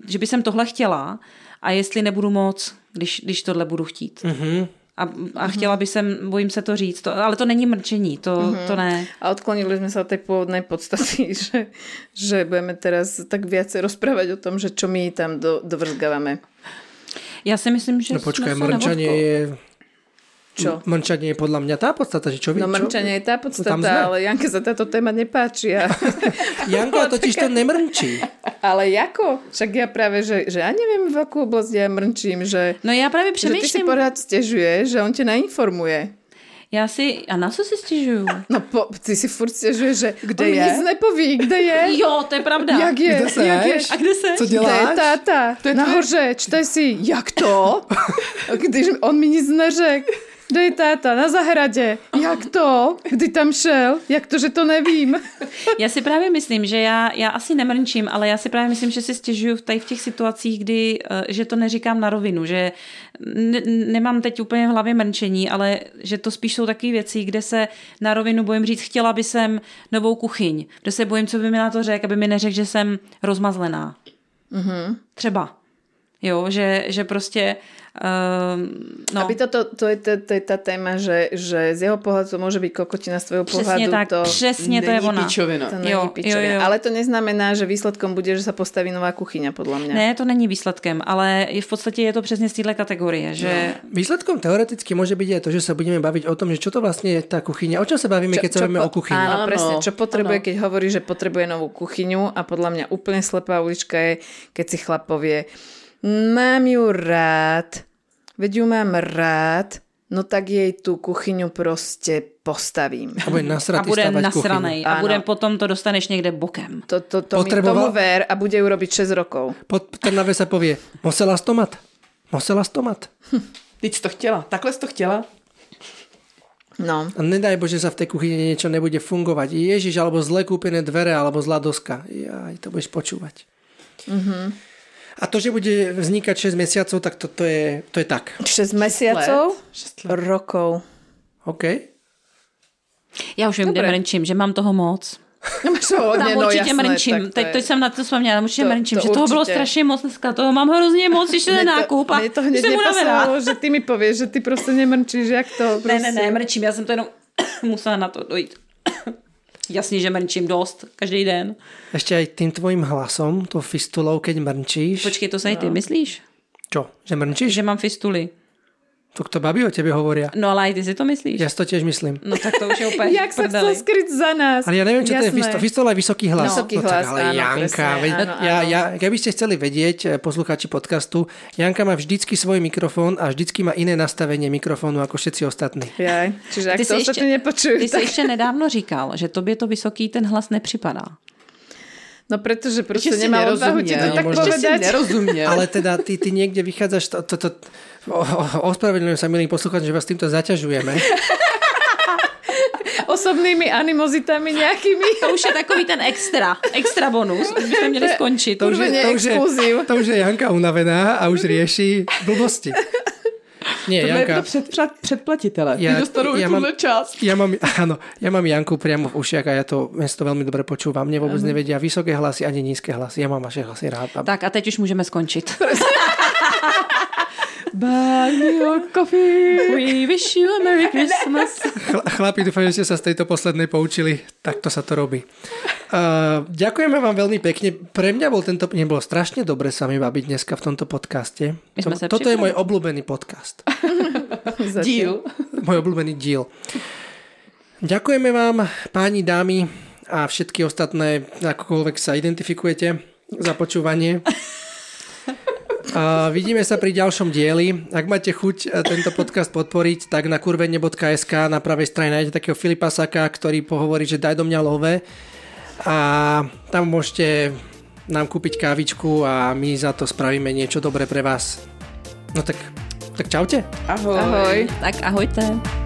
že by jsem tohle chtěla a jestli nebudu moc, když, když tohle budu chtít. Mhm. A, a chtěla by jsem, bojím se to říct, to, ale to není mrčení, to, Mhm. to ne. A odklonili sme sa od tej pôvodnej podstaty, že, že budeme teraz tak viacej rozprávať o tom, že čo my tam do, dovrzgávame. Já si myslím, že No počkaj, jsme se neodkol- je... Čo? Mrnčanie je podľa mňa tá podstata, že čo vy... No čo? mrčanie je tá podstata, ale Janke sa táto téma nepáči. A... Janka totiž to nemrnčí. ale ako? Však ja práve, že, že ja neviem, v akú oblasť ja mrčím, že, No já právě že ty si pořád stěžuje, že on tě nainformuje. já si, a na co si stěžuju? No po, ty si furt stěžuje, že Kde on mi je? nic nepoví, kde je? Jo, to je pravda. Jak je? Kde seš? Jak je? A kde se? Co Kde je děláš? táta? To je Nahoře, čte si. Jak to? Když on mi nic neřekl. Kde je táta? Na zahradě. Jak to? Kdy tam šel? Jak to, že to nevím? Já si právě myslím, že já, já asi nemrnčím, ale já si právě myslím, že si stěžuju v, tady v těch situacích, kdy, eh, že to neříkám na rovinu, že ne, nemám teď úplně v hlavě mrnčení, ale že to spíš jsou takové věci, kde se na rovinu bojím říct, chtěla by jsem novou kuchyň, kde se bojím, co by mi na to řekl, aby mi neřekl, že jsem rozmazlená. Mm-hmm. Třeba. Jo, že, že prostě um, no. Aby toto, to je, to, to je tá téma, že, že z jeho pohľadu to môže byť kokotina, z tvojho pohľadu Přesně tak, to... přesně to je ona. pičovina. To není Jo, pičovina. jo, jo. Ale to neznamená, že výsledkom bude, že sa postaví nová kuchyňa, podľa mňa. Ne, to není výsledkem, ale je v podstatě je to přesně z téhle kategorie, že Výsledkom teoreticky môže byť aj to, že sa budeme baviť o tom, že čo to vlastne je tá kuchyňa. O čom sa bavíme, keď sa bavíme po- o kuchyni? Áno, Áno, presne. Čo potrebuje, áno. keď hovorí, že potrebuje novú kuchyňu a podľa mňa úplne slepá ulička je, keď si chlap povie mám ju rád, veď ju mám rád, no tak jej tú kuchyňu proste postavím. A bude a nasratý bude stavať nasranej kuchyňu. a bude Áno. potom to dostaneš někde bokem. To, to, to mi Potreboval- tomu ver a bude ju robiť 6 rokov. Pod Trnave sa povie, musela stomat. Musela stomat. Teď jsi to chtěla. Takhle to chtěla? No. A nedaj Bože sa v tej kuchyni niečo nebude fungovať. Ježiš, alebo zle kúpené dvere, alebo zlá doska. Jaj, to budeš počúvať. Mhm. A to, že bude vznikať 6 mesiacov, tak to, to, je, to je tak. 6 mesiacov? Šest let. Rokov. OK? Já už vím, kde Dobre. mrnčím, že mám toho moc. No hodně, Tam no určitě jasné, mrnčím. to Teď je- to jsem na to vzpomněla, určitě To- mrnčím, to že toho bylo strašně moc dneska, toho mám hrozně moc, ještě ten to- nákup a to hneď nepasovalo, že ty mi povieš, že ty prostě nemrčíš, jak to prostě. Ne, ne, ne, mrčím, já jsem to jenom musela na to dojít. Jasně, že mrčím dost, každý den. Ešte aj tým tvojim hlasom, tou fistulou, keď mrnčíš. Počkej, to se i ty No. myslíš? Čo? Že mrnčíš? Že mám fistuly. To kto babi o tebe hovoria. No ale i ty si to myslíš? Ja si to tiež myslím. No tak to už je úplně Jak sa chcel skryť za nás. Ale ja neviem, čo to je Jasné. fistola. Je vysoký hlas. Vysoký no, tak, hlas, ale áno, Janka, presne, veď, áno, ja, áno. ja, keby ste chceli vedieť, eh, poslucháči podcastu, Janka má vždycky svoj mikrofón a vždycky má iné nastavenie mikrofónu ako všetci ostatní. Jaj, čiže ak Ty to si ještě- nepočujú, Ty tak... ještě nedávno říkal, že tobě to vysoký ten hlas nepřipadá. No pretože proste nemá odvahu ti to nerozumiel. tak povedať. nerozumiel. Ale teda ty, ty niekde vychádzaš, to, to, to, ospravedlňujem sa milým poslucháčom, že vás týmto zaťažujeme. Osobnými animozitami nejakými. To už je takový ten extra, extra bonus. Už bychom měli skončit. To už, je, to, už je, to už je Janka unavená a už rieši blbosti. Nie, Tohle je to Janka, před, před, předplatitele. Ja- Ty dostanou ja mám- část. ja mám, áno, ja mám Janku priamo v ušiach a ja to, ja to veľmi dobre počúvam. Mne vôbec nevedia vysoké hlasy ani nízke hlasy. Ja mám vaše hlasy rád. A Tak a teď už můžeme skončit. Buy me a coffee. We wish you a Merry Christmas. Chla- Chlapi, dúfam, že ste sa z tejto poslednej poučili. Takto sa to robí. Uh, ďakujeme vám veľmi pekne. Pre mňa bol tento... Nebolo strašne dobre sa mi baviť dneska v tomto podcaste. My sme sa Toto je môj obľúbený podcast. Díl. Môj obľúbený diel. Ďakujeme vám, páni, dámy a všetky ostatné, akokoľvek sa identifikujete za počúvanie. A vidíme sa pri ďalšom dieli. Ak máte chuť eh, tento podcast podporiť, tak na kurvene.sk na pravej strane nájdete takého Filipa Saka, ktorý pohovorí, že daj do mňa love. A tam môžete nám kúpiť kávičku a my za to spravíme niečo dobré pre vás. No tak, tak čaute. Ahoj. Ahoj. Tak ahojte.